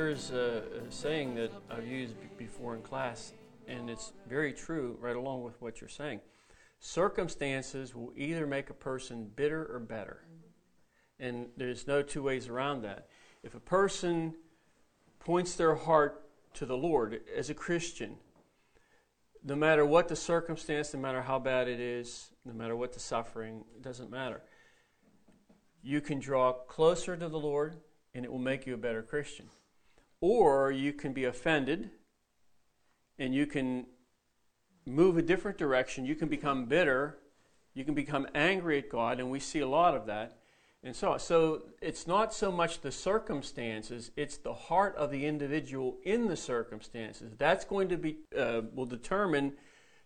There's a, a saying that I've used before in class, and it's very true right along with what you're saying. Circumstances will either make a person bitter or better. And there's no two ways around that. If a person points their heart to the Lord as a Christian, no matter what the circumstance, no matter how bad it is, no matter what the suffering, it doesn't matter. You can draw closer to the Lord and it will make you a better Christian. Or you can be offended and you can move a different direction. You can become bitter. You can become angry at God, and we see a lot of that. And so, so it's not so much the circumstances; it's the heart of the individual in the circumstances. That's going to be uh, will determine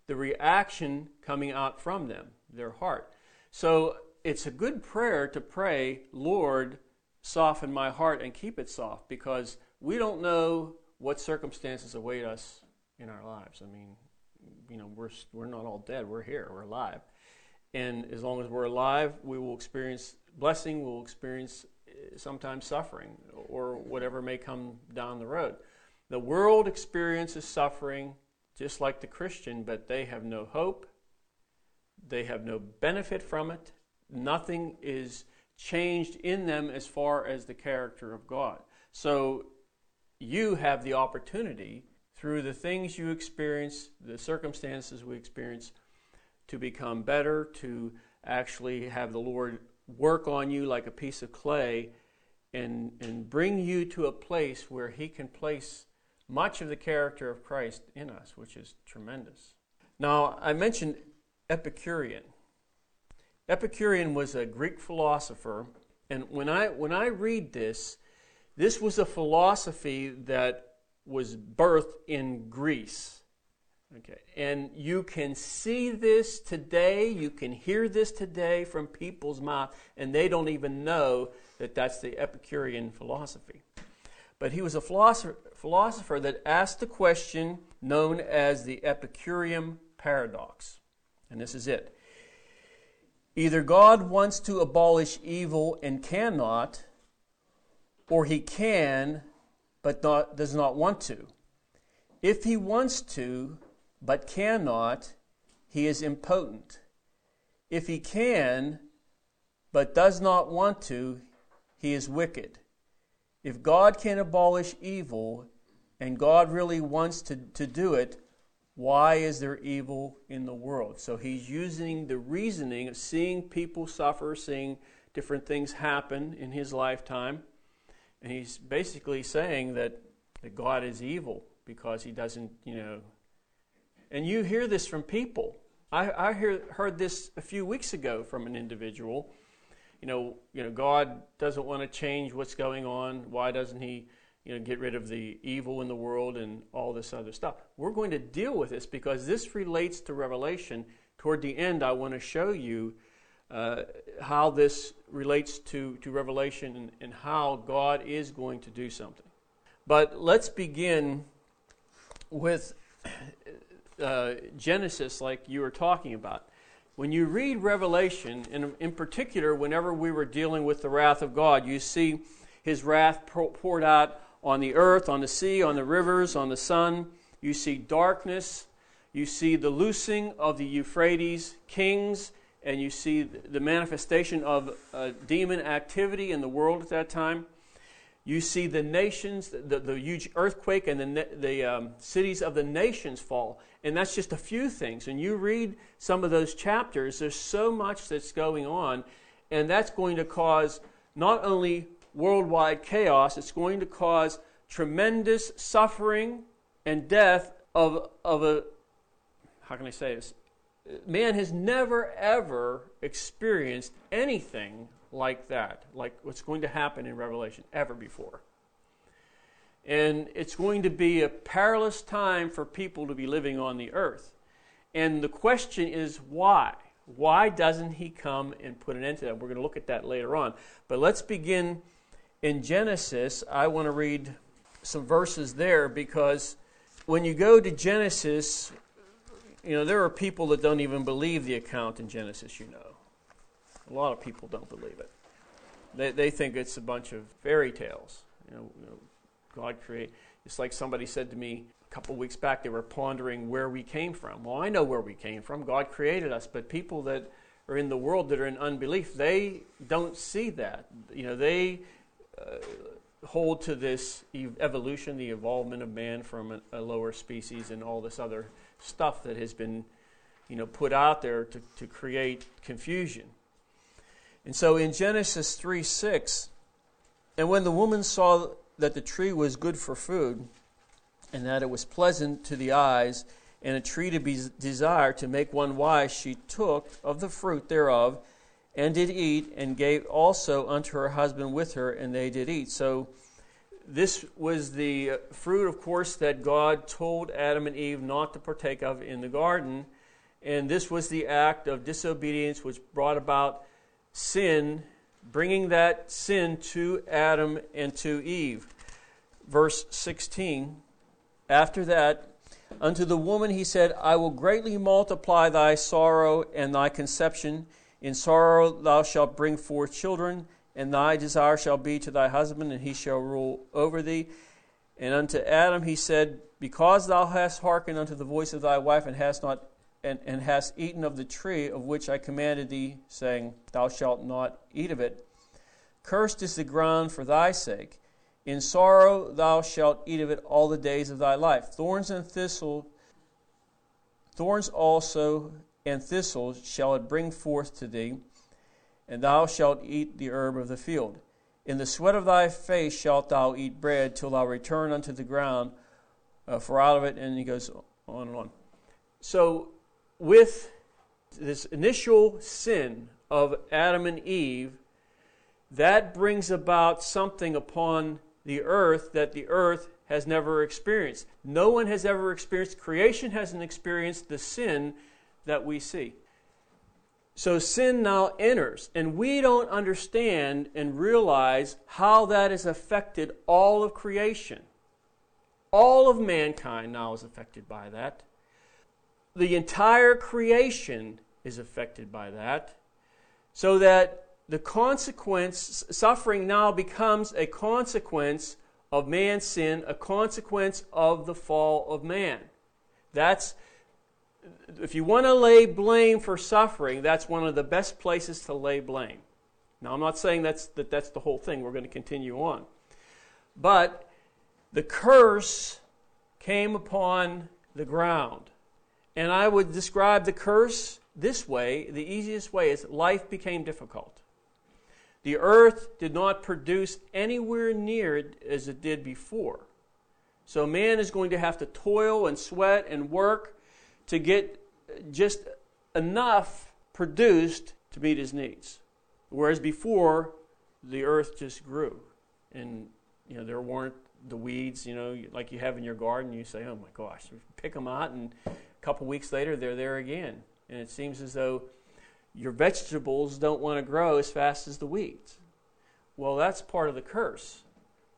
the reaction coming out from them, their heart. So it's a good prayer to pray, Lord, soften my heart and keep it soft, because we don't know what circumstances await us in our lives. I mean, you know, we're we're not all dead. We're here. We're alive, and as long as we're alive, we will experience blessing. We'll experience uh, sometimes suffering or whatever may come down the road. The world experiences suffering just like the Christian, but they have no hope. They have no benefit from it. Nothing is changed in them as far as the character of God. So you have the opportunity through the things you experience, the circumstances we experience, to become better, to actually have the Lord work on you like a piece of clay and, and bring you to a place where He can place much of the character of Christ in us, which is tremendous. Now, I mentioned Epicurean. Epicurean was a Greek philosopher, and when I, when I read this, this was a philosophy that was birthed in Greece. Okay. And you can see this today, you can hear this today from people's mouth, and they don't even know that that's the Epicurean philosophy. But he was a philosopher, philosopher that asked the question known as the Epicurean paradox. And this is it. Either God wants to abolish evil and cannot, or he can but not, does not want to. If he wants to but cannot, he is impotent. If he can but does not want to, he is wicked. If God can abolish evil and God really wants to, to do it, why is there evil in the world? So he's using the reasoning of seeing people suffer, seeing different things happen in his lifetime. And he's basically saying that, that God is evil because he doesn't, you know. And you hear this from people. I, I hear, heard this a few weeks ago from an individual. You know, you know, God doesn't want to change what's going on. Why doesn't he? you know, get rid of the evil in the world and all this other stuff. We're going to deal with this because this relates to Revelation. Toward the end, I want to show you uh, how this relates to, to Revelation and, and how God is going to do something. But let's begin with uh, Genesis, like you were talking about. When you read Revelation, and in particular, whenever we were dealing with the wrath of God, you see his wrath poured out on the earth, on the sea, on the rivers, on the sun. You see darkness. You see the loosing of the Euphrates kings, and you see the manifestation of uh, demon activity in the world at that time. You see the nations, the, the huge earthquake, and the, the um, cities of the nations fall. And that's just a few things. And you read some of those chapters, there's so much that's going on, and that's going to cause not only worldwide chaos. It's going to cause tremendous suffering and death of, of a, how can I say this? Man has never, ever experienced anything like that, like what's going to happen in Revelation, ever before. And it's going to be a perilous time for people to be living on the earth. And the question is why? Why doesn't he come and put an end to that? We're going to look at that later on. But let's begin in Genesis, I want to read some verses there because when you go to Genesis, you know, there are people that don't even believe the account in Genesis, you know. A lot of people don't believe it. They, they think it's a bunch of fairy tales. You know, you know, God create. It's like somebody said to me a couple weeks back. They were pondering where we came from. Well, I know where we came from. God created us, but people that are in the world that are in unbelief, they don't see that. You know, they uh, hold to this evolution, the evolvement of man from a, a, lower species, and all this other stuff that has been, you know, put out there to, to create confusion. And so in Genesis 3 6, and when the woman saw that the tree was good for food, and that it was pleasant to the eyes, and a tree to be desired to make one wise, she took of the fruit thereof, and did eat, and gave also unto her husband with her, and they did eat. So this was the fruit, of course, that God told Adam and Eve not to partake of in the garden. And this was the act of disobedience which brought about sin, bringing that sin to Adam and to Eve. Verse 16 After that, unto the woman he said, I will greatly multiply thy sorrow and thy conception. In sorrow thou shalt bring forth children, and thy desire shall be to thy husband, and he shall rule over thee. And unto Adam he said, Because thou hast hearkened unto the voice of thy wife, and hast not and, and hast eaten of the tree of which I commanded thee, saying, Thou shalt not eat of it. Cursed is the ground for thy sake. In sorrow thou shalt eat of it all the days of thy life. Thorns and thistle, thorns also and thistles shall it bring forth to thee, and thou shalt eat the herb of the field. In the sweat of thy face shalt thou eat bread till thou return unto the ground, uh, for out of it, and he goes on and on. So with this initial sin of Adam and Eve, that brings about something upon the earth that the earth has never experienced. No one has ever experienced, creation hasn't experienced the sin that we see. So sin now enters, and we don't understand and realize how that has affected all of creation. All of mankind now is affected by that the entire creation is affected by that, so that the consequence, suffering now becomes a consequence of man's sin, a consequence of the fall of man. That's, if you want to lay blame for suffering, that's one of the best places to lay blame. Now, I'm not saying that's, that that's the whole thing. We're going to continue on. But the curse came upon the ground. And I would describe the curse this way the easiest way is life became difficult. The earth did not produce anywhere near as it did before. So man is going to have to toil and sweat and work to get just enough produced to meet his needs. Whereas before, the earth just grew. And you know, there weren't the weeds, you know, like you have in your garden. You say, oh my gosh, pick them out and a couple weeks later, they're there again. And it seems as though your vegetables don't want to grow as fast as the weeds. Well, that's part of the curse.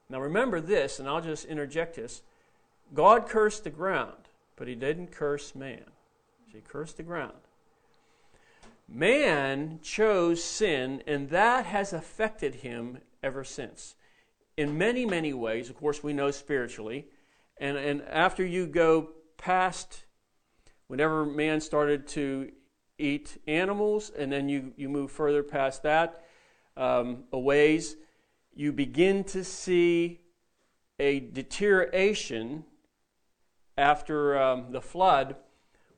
Now, remember this, and I'll just interject this God cursed the ground, but he didn't curse man. He cursed the ground. Man chose sin, and that has affected him ever since. In many, many ways, of course, we know spiritually. And, and after you go past whenever man started to eat animals, and then you, you move further past that um, a ways, you begin to see a deterioration after um, the flood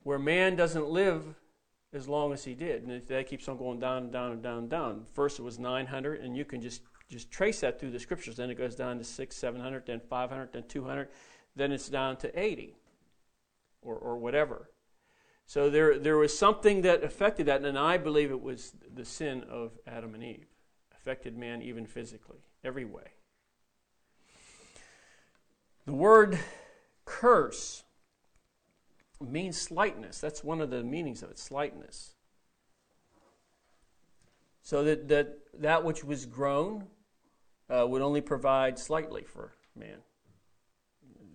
where man doesn't live as long as he did. And that keeps on going down and down and down and down. First it was 900, and you can just, just trace that through the scriptures. Then it goes down to 6, 700, then 500, then 200. Then it's down to 80 or, or whatever. So there, there was something that affected that, and I believe it was the sin of Adam and Eve. Affected man even physically, every way. The word curse means slightness. That's one of the meanings of it, slightness. So that that, that which was grown uh, would only provide slightly for man.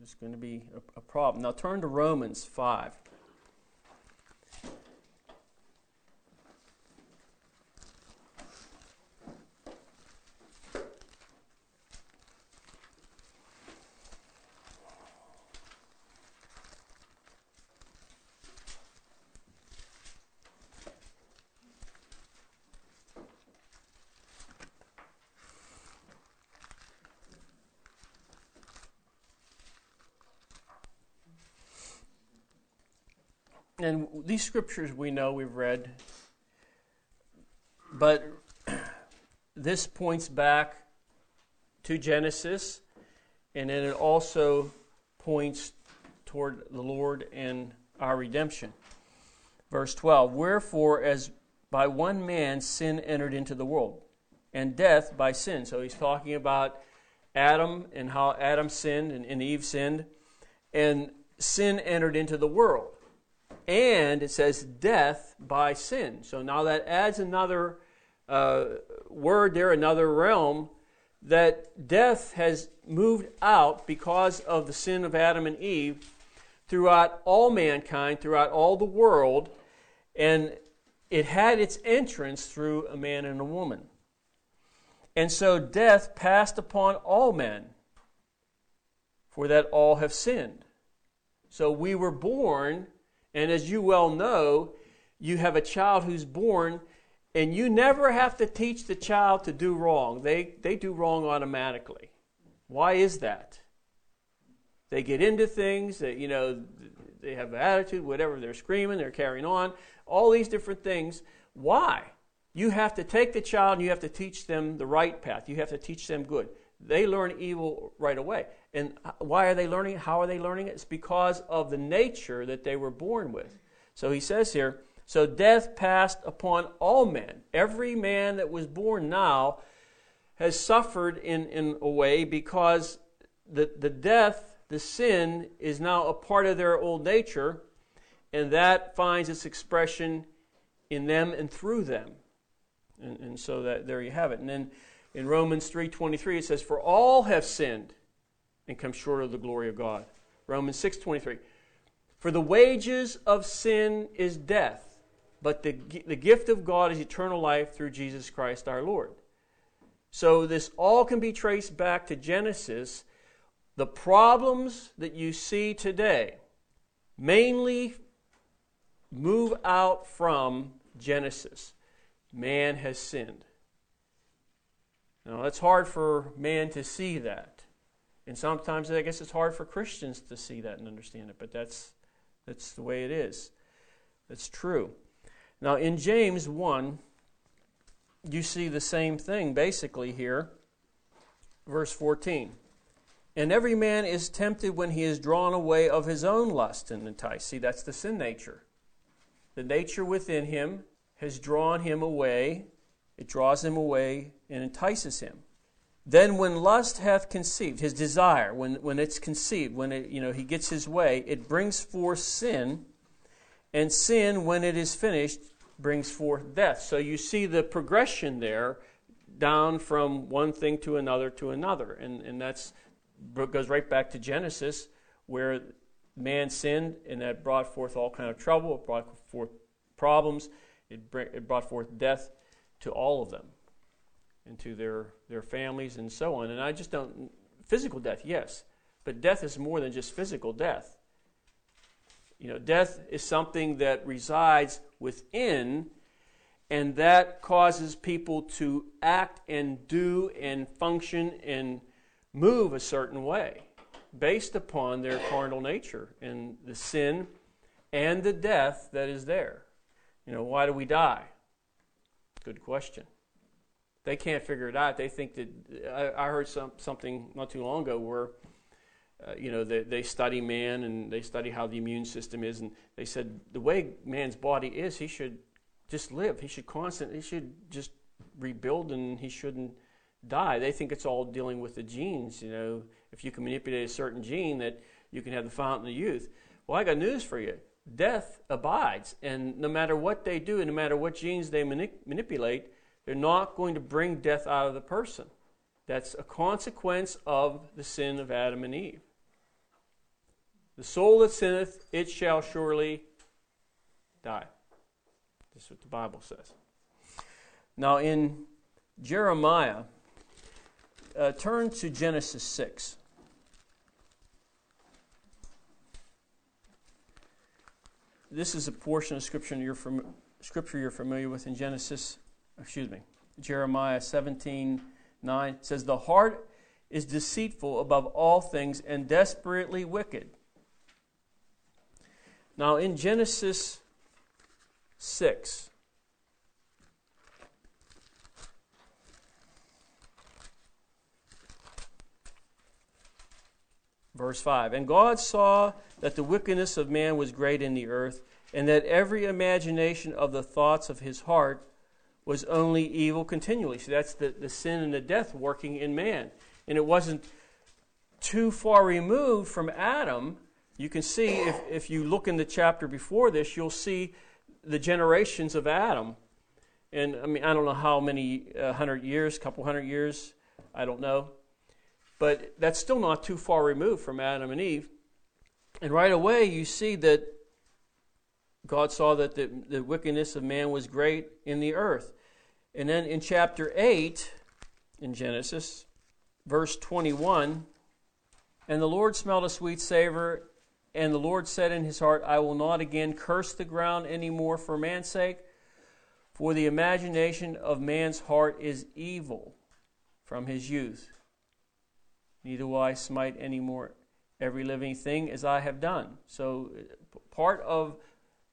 It's going to be a, a problem. Now turn to Romans 5. And these scriptures we know we've read, but this points back to Genesis, and then it also points toward the Lord and our redemption. Verse 12 Wherefore, as by one man sin entered into the world, and death by sin. So he's talking about Adam and how Adam sinned and, and Eve sinned, and sin entered into the world. And it says death by sin. So now that adds another uh, word there, another realm, that death has moved out because of the sin of Adam and Eve throughout all mankind, throughout all the world, and it had its entrance through a man and a woman. And so death passed upon all men, for that all have sinned. So we were born, and as you well know, you have a child who's born, and you never have to teach the child to do wrong. They, they do wrong automatically. Why is that? They get into things that, you know, they have an attitude, whatever, they're screaming, they're carrying on, all these different things. Why? You have to take the child and you have to teach them the right path. You have to teach them good. They learn evil right away. And why are they learning? How are they learning it? It's because of the nature that they were born with. So he says here, so death passed upon all men. Every man that was born now has suffered in, in a way because the, the death, the sin, is now a part of their old nature, and that finds its expression in them and through them. And, and so that there you have it. And then in Romans 3.23 it says, For all have sinned and come short of the glory of God. Romans 6.23, For the wages of sin is death, but the, the gift of God is eternal life through Jesus Christ our Lord. So this all can be traced back to Genesis. The problems that you see today mainly move out from Genesis man has sinned. Now, it's hard for man to see that. And sometimes I guess it's hard for Christians to see that and understand it, but that's, that's the way it is. That's true. Now, in James 1, you see the same thing basically here. Verse 14. And every man is tempted when he is drawn away of his own lust and enticed. See, that's the sin nature. The nature within him has drawn him away, it draws him away and entices him. Then when lust hath conceived, his desire, when, when it's conceived, when it, you know, he gets his way, it brings forth sin, and sin, when it is finished, brings forth death. So you see the progression there down from one thing to another to another. And, and that's goes right back to Genesis, where man sinned, and that brought forth all kind of trouble, it brought forth problems, it, it brought forth death to all of them and to their, their families and so on. And I just don't, physical death, yes, but death is more than just physical death. You know, death is something that resides within, and that causes people to act and do and function and move a certain way based upon their carnal nature and the sin and the death that is there. You know, why do we die? Good question. They can't figure it out. They think that I, I heard some, something not too long ago where, uh, you know, they, they study man and they study how the immune system is, and they said the way man's body is, he should just live. He should constantly, he should just rebuild, and he shouldn't die. They think it's all dealing with the genes. You know, if you can manipulate a certain gene, that you can have the fountain of youth. Well, I got news for you death abides. And no matter what they do, and no matter what genes they manipulate, they're not going to bring death out of the person. That's a consequence of the sin of Adam and Eve. The soul that sinneth, it shall surely die. This is what the Bible says. Now, in Jeremiah, uh, turn to Genesis 6. This is a portion of scripture you're, scripture you're familiar with in Genesis, excuse me, Jeremiah 17 9 says, The heart is deceitful above all things and desperately wicked. Now, in Genesis 6, verse 5 And God saw that the wickedness of man was great in the earth, and that every imagination of the thoughts of his heart was only evil continually. So that's the, the sin and the death working in man. And it wasn't too far removed from Adam. You can see, if, if you look in the chapter before this, you'll see the generations of Adam. And I mean, I don't know how many uh, hundred years, couple hundred years, I don't know. But that's still not too far removed from Adam and Eve. And right away, you see that God saw that the, the wickedness of man was great in the earth. And then in chapter 8 in Genesis, verse 21, and the Lord smelled a sweet savor, and the Lord said in his heart, I will not again curse the ground any more for man's sake, for the imagination of man's heart is evil from his youth. Neither will I smite any more every living thing as I have done. So, part of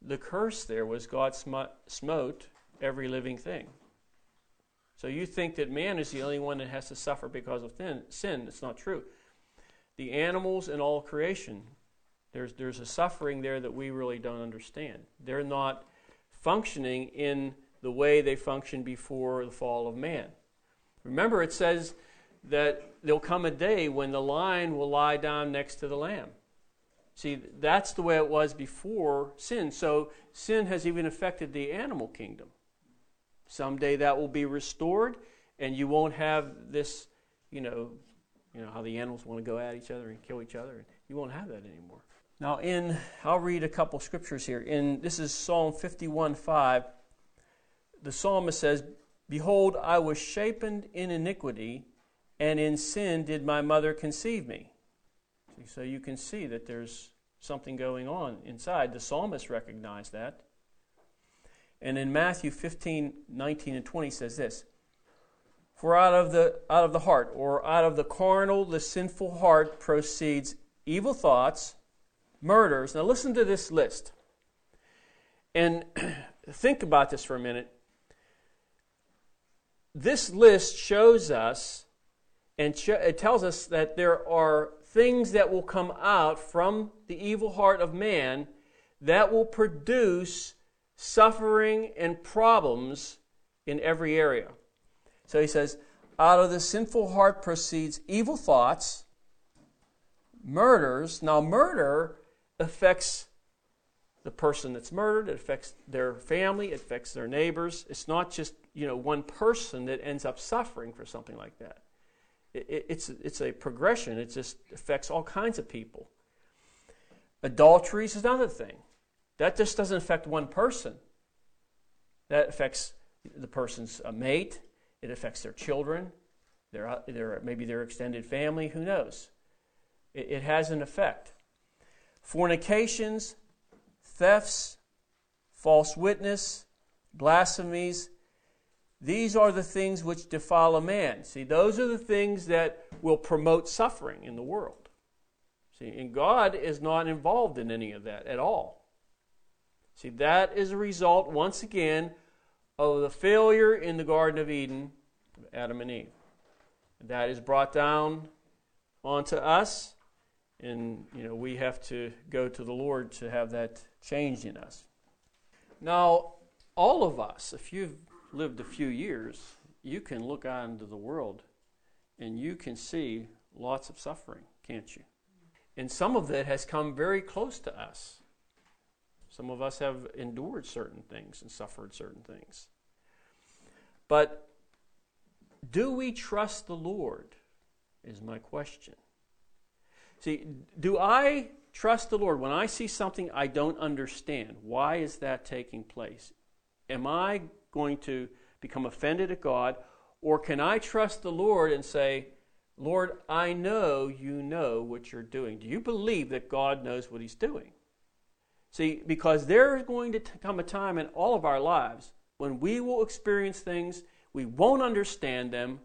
the curse there was God smote every living thing. So, you think that man is the only one that has to suffer because of sin. It's not true. The animals and all creation, there's, there's a suffering there that we really don't understand. They're not functioning in the way they functioned before the fall of man. Remember, it says that there'll come a day when the lion will lie down next to the lamb. See, that's the way it was before sin. So sin has even affected the animal kingdom. Someday that will be restored, and you won't have this, you know, you know how the animals want to go at each other and kill each other. You won't have that anymore. Now, in I'll read a couple scriptures here. In this is Psalm 51 5. The psalmist says, Behold, I was shapen in iniquity, and in sin did my mother conceive me. So you can see that there's something going on inside. The psalmist recognized that. And in Matthew 15, 19, and 20 says this For out of the out of the heart, or out of the carnal, the sinful heart proceeds evil thoughts, murders. Now listen to this list. And think about this for a minute. This list shows us and it tells us that there are things that will come out from the evil heart of man that will produce suffering and problems in every area. So he says, out of the sinful heart proceeds evil thoughts, murders. Now, murder affects the person that's murdered, it affects their family, it affects their neighbors. It's not just, you know, one person that ends up suffering for something like that it, it's, it's a progression. It just affects all kinds of people. Adultery is another thing. That just doesn't affect one person. That affects the person's uh, mate. It affects their children, their, uh, their, maybe their extended family. Who knows? It, it has an effect. Fornications, thefts, false witness, blasphemies, these are the things which defile a man. See, those are the things that will promote suffering in the world. See, and God is not involved in any of that at all. See, that is a result, once again, of the failure in the Garden of Eden of Adam and Eve. That is brought down onto us, and you know we have to go to the Lord to have that changed in us. Now, all of us, if you've lived a few years, you can look out into the world and you can see lots of suffering, can't you? And some of that has come very close to us. Some of us have endured certain things and suffered certain things. But do we trust the Lord? Is my question. See, do I trust the Lord when I see something I don't understand? Why is that taking place? Am I going to become offended at God? Or can I trust the Lord and say, Lord, I know you know what you're doing? Do you believe that God knows what He's doing? See, because there's going to come a time in all of our lives when we will experience things, we won't understand them.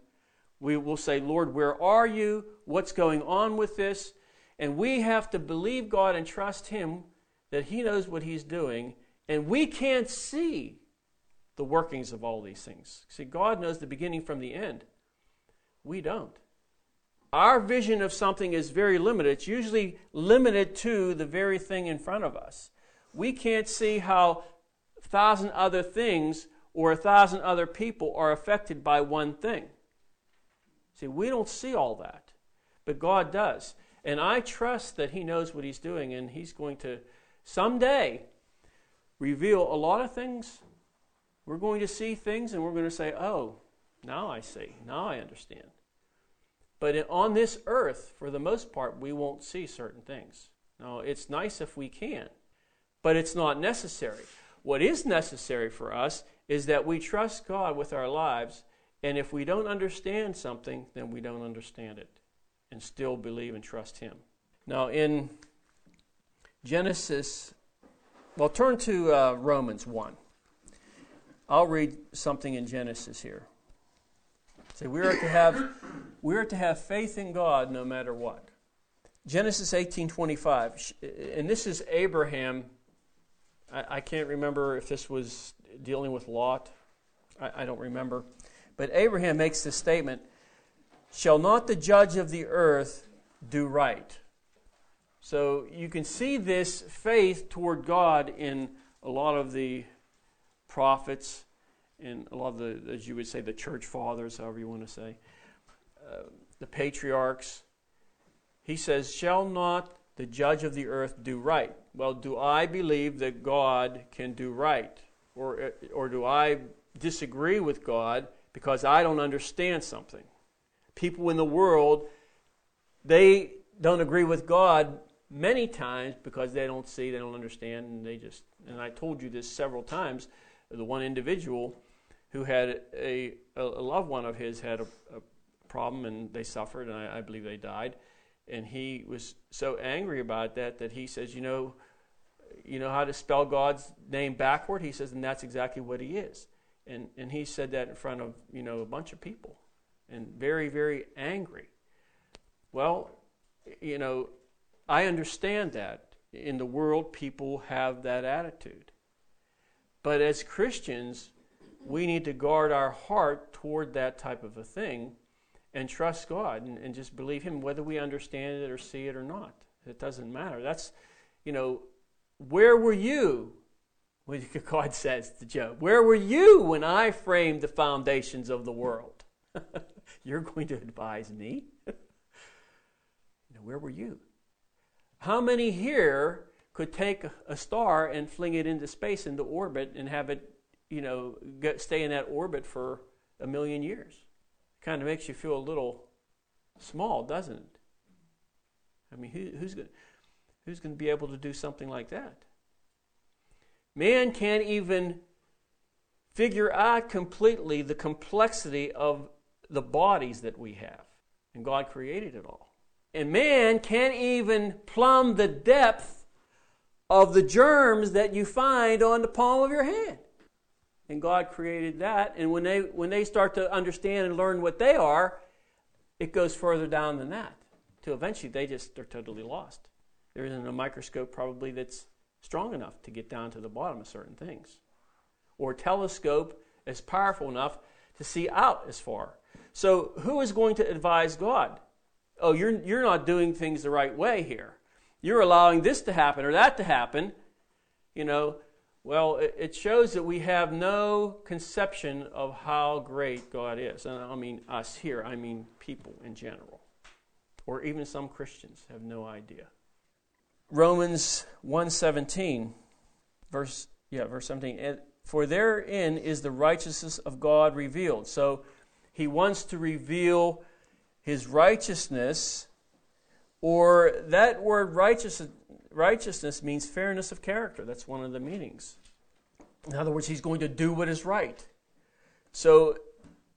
We will say, Lord, where are you? What's going on with this? And we have to believe God and trust Him that He knows what He's doing, and we can't see the workings of all these things. See, God knows the beginning from the end. We don't. Our vision of something is very limited. It's usually limited to the very thing in front of us. We can't see how a thousand other things or a thousand other people are affected by one thing. See, we don't see all that, but God does. And I trust that He knows what He's doing, and He's going to someday reveal a lot of things. We're going to see things, and we're going to say, oh, now I see, now I understand. But on this earth, for the most part, we won't see certain things. Now, it's nice if we can, but it's not necessary. What is necessary for us is that we trust God with our lives, and if we don't understand something, then we don't understand it and still believe and trust Him. Now, in Genesis, well, turn to uh, Romans 1. I'll read something in Genesis here. Say we are to have we are to have faith in God no matter what. Genesis 18:25, and this is Abraham. I, I, can't remember if this was dealing with Lot. I, I don't remember, but Abraham makes this statement: "Shall not the judge of the earth do right?" So you can see this faith toward God in a lot of the prophets and a lot of the, as you would say, the church fathers, however you want to say, uh, the patriarchs. He says, Shall not the judge of the earth do right? Well, do I believe that God can do right? Or, or do I disagree with God because I don't understand something? People in the world, they don't agree with God many times because they don't see, they don't understand, and they just, and I told you this several times, the one individual who had a, a loved one of his had a, a problem and they suffered, and I, I, believe they died. And he was so angry about that that he says, you know, you know how to spell God's name backward? He says, and that's exactly what he is. And and he said that in front of you know a bunch of people, and very very angry. Well, you know, I understand that in the world people have that attitude. But as Christians, we need to guard our heart toward that type of a thing and trust God and, and, just believe Him, whether we understand it or see it or not. It doesn't matter. That's, you know, where were you when God says to Job, Where were you when I framed the foundations of the world? You're going to advise me? where were you? How many here could take a star and fling it into space, into orbit, and have it you know, get, stay in that orbit for a million years. Kind of makes you feel a little small, doesn't it? I mean, who, who's going who's going to be able to do something like that? Man can't even figure out completely the complexity of the bodies that we have, and God created it all. And man can't even plumb the depth of the germs that you find on the palm of your hand and God created that. And when they when they start to understand and learn what they are, it goes further down than that. Till eventually they just are totally lost. There isn't a microscope probably that's strong enough to get down to the bottom of certain things, or telescope is powerful enough to see out as far. So who is going to advise God? Oh, you're you're not doing things the right way here. You're allowing this to happen or that to happen. You know, well, it shows that we have no conception of how great God is. And I mean us here, I mean people in general. Or even some Christians have no idea. Romans 1:17 verse yeah, verse 17. For therein is the righteousness of God revealed. So he wants to reveal his righteousness or that word righteousness righteousness means fairness of character. That's one of the meanings. In other words, he's going to do what is right. So,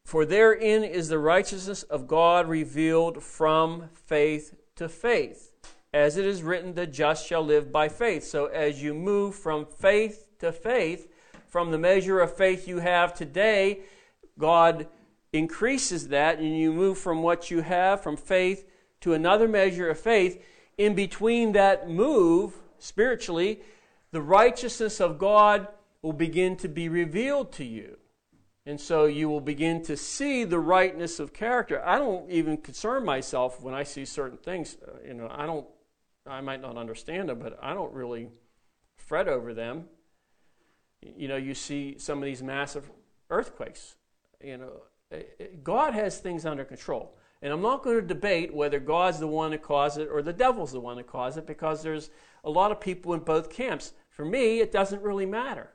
for therein is the righteousness of God revealed from faith to faith. As it is written, the just shall live by faith. So, as you move from faith to faith, from the measure of faith you have today, God increases that, and you move from what you have, from faith, to another measure of faith in between that move spiritually, the righteousness of God will begin to be revealed to you. And so you will begin to see the rightness of character. I don't even concern myself when I see certain things. Uh, you know, I don't, I might not understand them, but I don't really fret over them. You know, you see some of these massive earthquakes. You know, eh, eh, God has things under control. And I'm not going to debate whether God's the one that caused it or the devil's the one that caused it because there's a lot of people in both camps. For me, it doesn't really matter.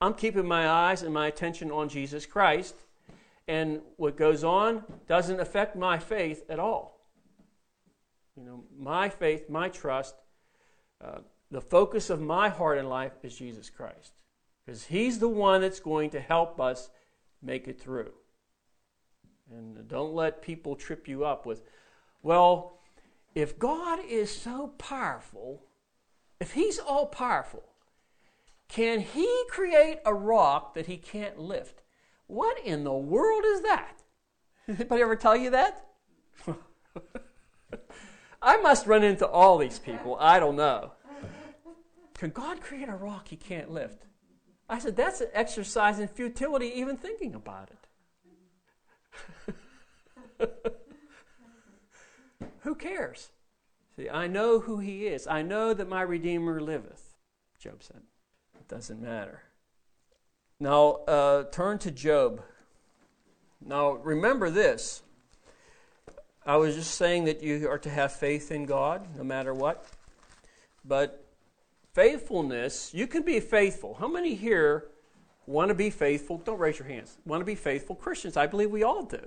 I'm keeping my eyes and my attention on Jesus Christ, and what goes on doesn't affect my faith at all. You know, my faith, my trust, uh, the focus of my heart and life is Jesus Christ. Because He's the one that's going to help us make it through. And don't let people trip you up with, well, if God is so powerful, if He's all powerful, can He create a rock that He can't lift? What in the world is that? Anybody ever tell you that? I must run into all these people. I don't know. Can God create a rock He can't lift? I said, that's an exercise in futility, even thinking about it. Who cares? See, I know who he is. I know that my Redeemer liveth, Job said. It doesn't matter. Now, uh, turn to Job. Now, remember this. I was just saying that you are to have faith in God no matter what. But faithfulness, you can be faithful. How many here want to be faithful? Don't raise your hands. Want to be faithful Christians? I believe we all do.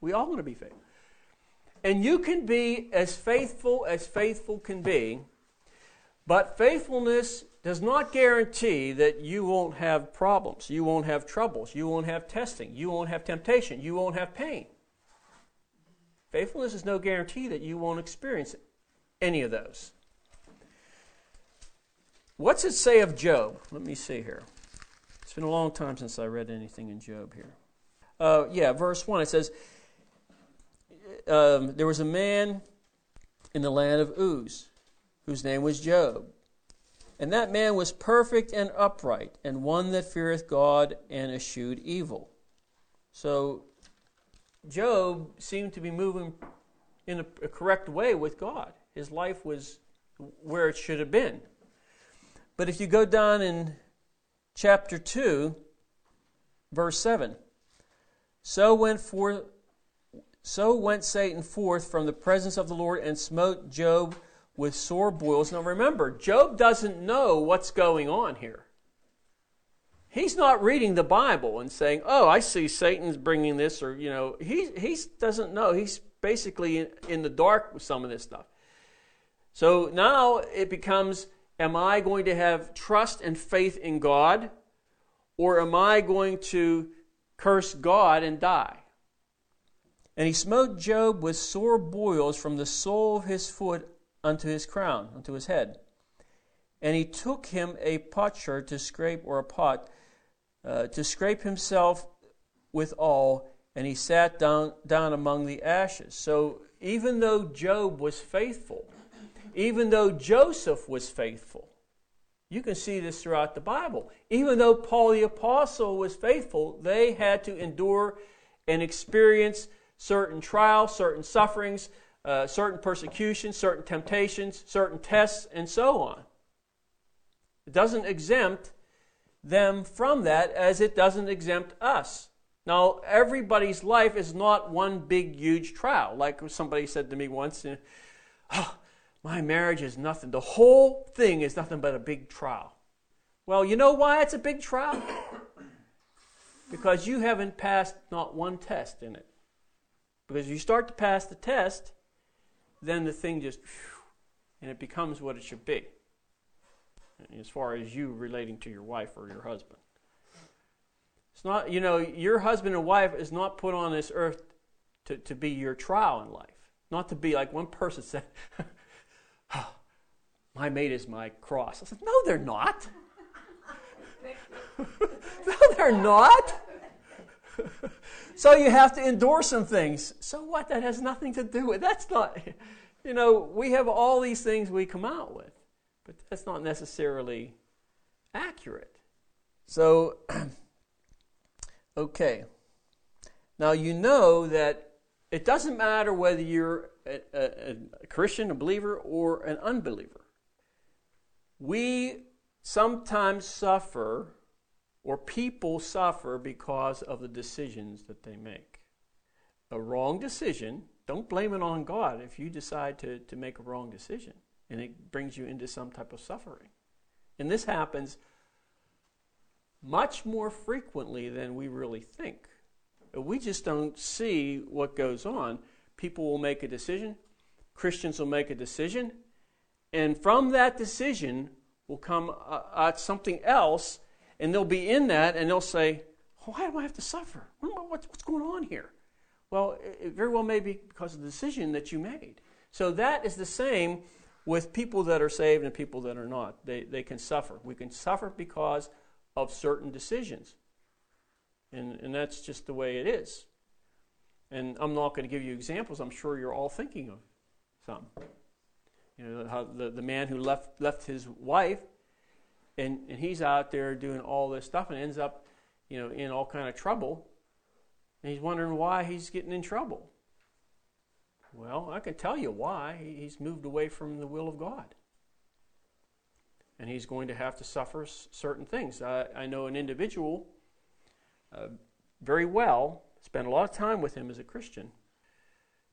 We all want to be faithful. And you can be as faithful as faithful can be, but faithfulness does not guarantee that you won't have problems, you won't have troubles, you won't have testing, you won't have temptation, you won't have pain. Faithfulness is no guarantee that you won't experience any of those. What's it say of Job? Let me see here. It's been a long time since I read anything in Job here. Uh, yeah, verse 1, it says, um, There was a man in the land of Uz whose name was Job. And that man was perfect and upright, and one that feareth God and eschewed evil. So, Job seemed to be moving in a, a correct way with God. His life was where it should have been. But if you go down in chapter 2, verse 7, so went forth so went Satan forth from the presence of the Lord and smote Job with sore boils. Now remember, Job doesn't know what's going on here. He's not reading the Bible and saying, "Oh, I see Satan's bringing this," or you know, he he doesn't know. He's basically in, in the dark with some of this stuff. So now it becomes Am I going to have trust and faith in God? Or am I going to curse God and die? And he smote Job with sore boils from the sole of his foot unto his crown, unto his head. And he took him a potsherd to scrape, or a pot, uh, to scrape himself withal, and he sat down, down among the ashes. So even though Job was faithful, even though Joseph was faithful. You can see this throughout the Bible. Even though Paul the Apostle was faithful, they had to endure and experience certain trials, certain sufferings, uh, certain persecutions, certain temptations, certain tests, and so on. It doesn't exempt them from that as it doesn't exempt us. Now, everybody's life is not one big, huge trial. Like somebody said to me once, oh, my marriage is nothing. The whole thing is nothing but a big trial. Well, you know why it's a big trial? because you haven't passed not one test in it. Because you start to pass the test, then the thing just, and it becomes what it should be. As far as you relating to your wife or your husband. It's not, you know, your husband and wife is not put on this earth to, to be your trial in life. Not to be like one person said, my mate is my cross. I said, no, they're not. no, they're not. so you have to endure some things. So what? That has nothing to do with. That's not. You know, we have all these things we come out with, but that's not necessarily accurate. So, okay. Now you know that it doesn't matter whether you're a, a, a Christian, a believer, or an unbeliever. We sometimes suffer, or people suffer, because of the decisions that they make. A wrong decision, don't blame it on God if you decide to, to make a wrong decision and it brings you into some type of suffering. And this happens much more frequently than we really think. We just don't see what goes on. People will make a decision, Christians will make a decision, and from that decision will come uh, uh, something else, and they'll be in that, and they'll say, Why do I have to suffer? What's going on here? Well, it very well may be because of the decision that you made. So that is the same with people that are saved and people that are not. They, they can suffer. We can suffer because of certain decisions. And, and that's just the way it is. And I'm not going to give you examples. I'm sure you're all thinking of some. You know, how the, the man who left, left his wife, and, and he's out there doing all this stuff and ends up, you know, in all kind of trouble. And he's wondering why he's getting in trouble. Well, I can tell you why. He's moved away from the will of God. And he's going to have to suffer certain things. I, I know an individual uh, very well, spent a lot of time with him as a Christian,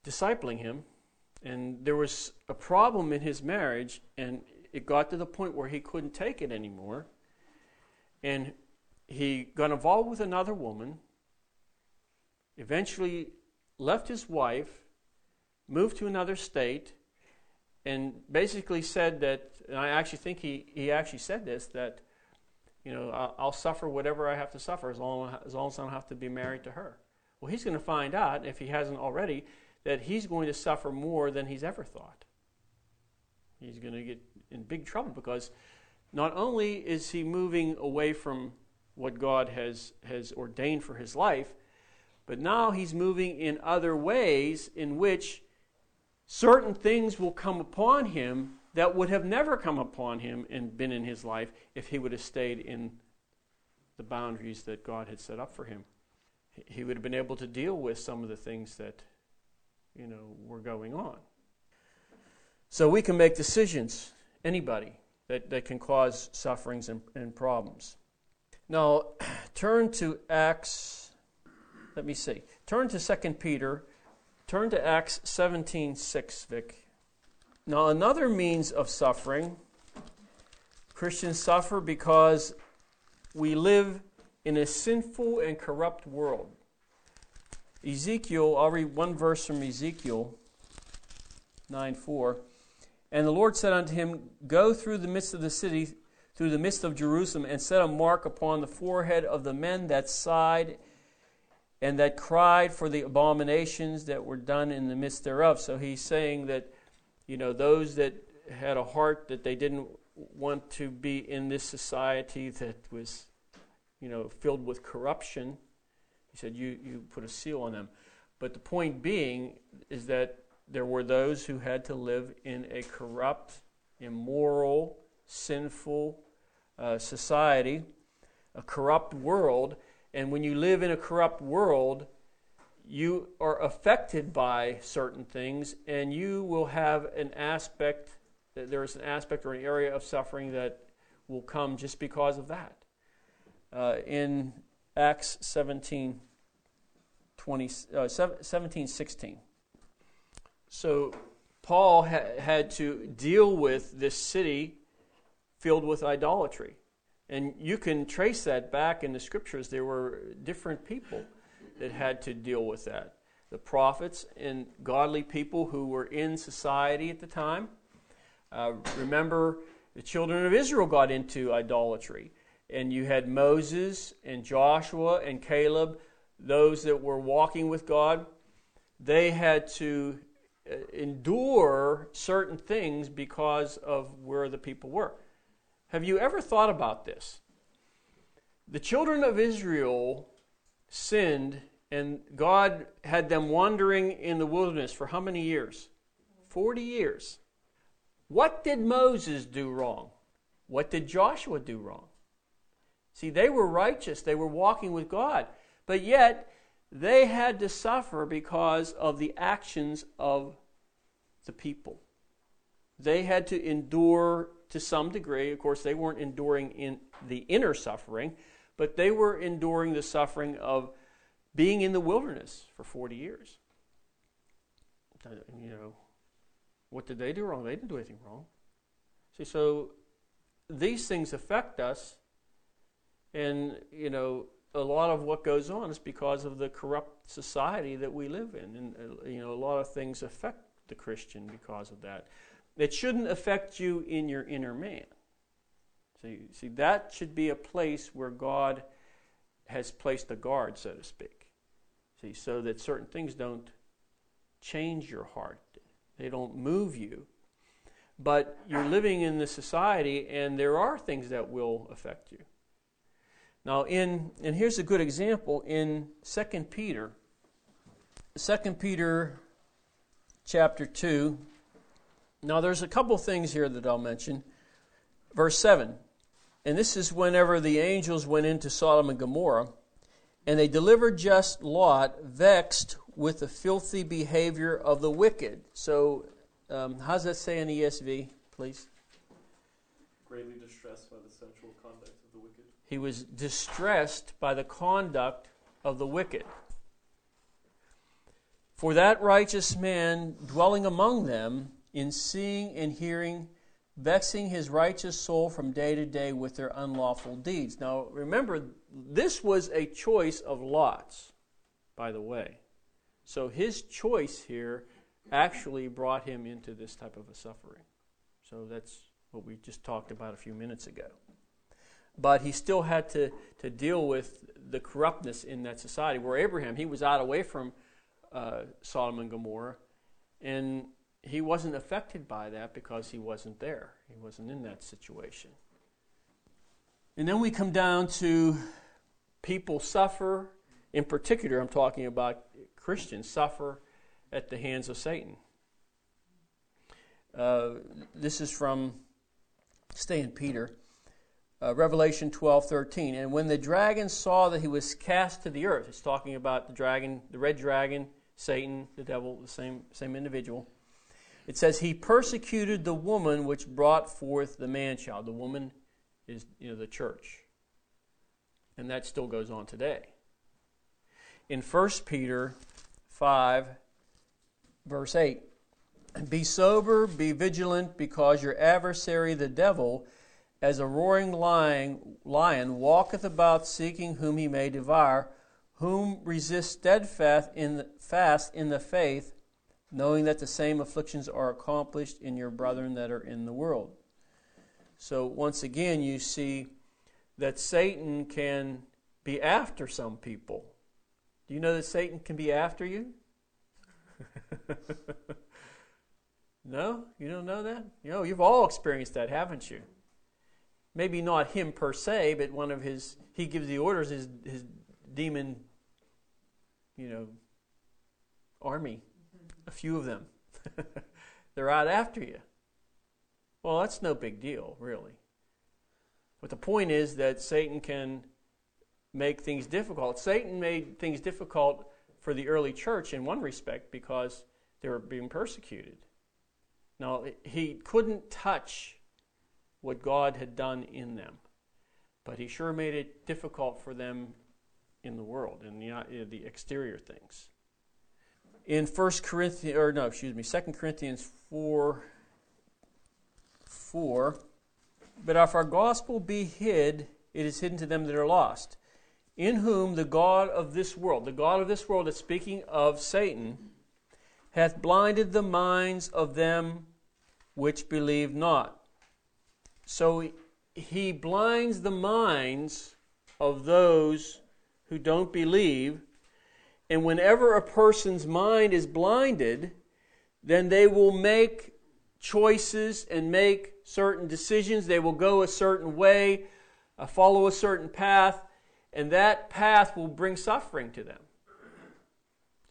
discipling him. And there was a problem in his marriage, and it got to the point where he couldn't take it anymore. And he got involved with another woman, eventually left his wife, moved to another state, and basically said that, and I actually think he, he actually said this, that you know, I'll, suffer whatever I have to suffer as long, as long as I don't have to be married to her. Well, he's going to find out, if he hasn't already, that he's going to suffer more than he's ever thought. He's going to get in big trouble because not only is he moving away from what God has, has ordained for his life, but now he's moving in other ways in which certain things will come upon him that would have never come upon him and been in his life if he would have stayed in the boundaries that God had set up for him. He would have been able to deal with some of the things that, you know, were going on. So we can make decisions, anybody, that, that can cause sufferings and, and problems. Now, turn to Acts, let me see. Turn to 2 Peter. Turn to Acts 17 6, Vic. Now, another means of suffering, Christians suffer because we live in a sinful and corrupt world. Ezekiel, I'll read one verse from Ezekiel 9 4. And the Lord said unto him, Go through the midst of the city, through the midst of Jerusalem, and set a mark upon the forehead of the men that sighed and that cried for the abominations that were done in the midst thereof. So he's saying that you know, those that had a heart that they didn't want to be in this society that was, you know, filled with corruption. He said, you, you put a seal on them. But the point being is that there were those who had to live in a corrupt, immoral, sinful uh, society, a corrupt world. And when you live in a corrupt world, you are affected by certain things, and you will have an aspect, there is an aspect or an area of suffering that will come just because of that. Uh, in Acts 17, 20, uh, 17 16. So Paul ha- had to deal with this city filled with idolatry. And you can trace that back in the scriptures. There were different people that had to deal with that. The prophets and godly people who were in society at the time. Uh, remember, the children of Israel got into idolatry. And you had Moses and Joshua and Caleb, those that were walking with God. They had to uh, endure certain things because of where the people were. Have you ever thought about this? The children of Israel sinned, and God had them wandering in the wilderness for how many years? 40 years. What did Moses do wrong? What did Joshua do wrong? See, they were righteous, they were walking with God, but yet they had to suffer because of the actions of the people. They had to endure to some degree. Of course, they weren't enduring in the inner suffering, but they were enduring the suffering of being in the wilderness for 40 years. You know, what did they do wrong? They didn't do anything wrong. See, so these things affect us, and, you know, a lot of what goes on is because of the corrupt society that we live in. And, uh, you know, a lot of things affect the Christian because of that. It shouldn't affect you in your inner man. See, see, that should be a place where God has placed a guard, so to speak. See, so that certain things don't change your heart, they don't move you. But you're living in this society, and there are things that will affect you. Now, in and here's a good example in 2 Peter. 2 Peter chapter 2. Now, there's a couple things here that I'll mention. Verse 7. And this is whenever the angels went into Sodom and Gomorrah, and they delivered just Lot, vexed with the filthy behavior of the wicked. So, um, how's that say in ESV, please? Greatly distressed by the sensual conduct of the wicked. He was distressed by the conduct of the wicked. For that righteous man dwelling among them, in seeing and hearing, vexing his righteous soul from day to day with their unlawful deeds. Now, remember, this was a choice of Lot's, by the way. So his choice here actually brought him into this type of a suffering. So that's what we just talked about a few minutes ago. But he still had to, to deal with the corruptness in that society. Where Abraham, he was out away from uh, Sodom and Gomorrah, and he wasn't affected by that because he wasn't there. He wasn't in that situation. And then we come down to people suffer. In particular, I'm talking about Christians suffer at the hands of Satan. Uh, this is from, stay in Peter, uh, Revelation 12 13. And when the dragon saw that he was cast to the earth, it's talking about the dragon, the red dragon, Satan, the devil, the same, same individual. It says, He persecuted the woman which brought forth the man child. The woman is you know, the church. And that still goes on today. In 1 Peter 5, verse 8, Be sober, be vigilant, because your adversary, the devil, as a roaring lion, lion walketh about seeking whom he may devour whom resist steadfast in the, fast in the faith, knowing that the same afflictions are accomplished in your brethren that are in the world. So once again, you see that Satan can be after some people. Do you know that Satan can be after you? no, you don't know that. You know, you've all experienced that, haven't you? Maybe not him per se, but one of his. He gives the orders. His his demon you know, army, a few of them. They're out after you. Well, that's no big deal, really. But the point is that Satan can make things difficult. Satan made things difficult for the early church in one respect because they were being persecuted. Now, he couldn't touch what God had done in them, but he sure made it difficult for them in the world, in the, uh, the exterior things. In 1 Corinthians, or no, excuse me, 2 Corinthians 4, 4, but if our gospel be hid, it is hidden to them that are lost, in whom the God of this world, the God of this world is speaking of Satan, hath blinded the minds of them which believe not. So he blinds the minds of those who don't believe. And whenever a person's mind is blinded, then they will make choices and make certain decisions. They will go a certain way, uh, follow a certain path, and that path will bring suffering to them.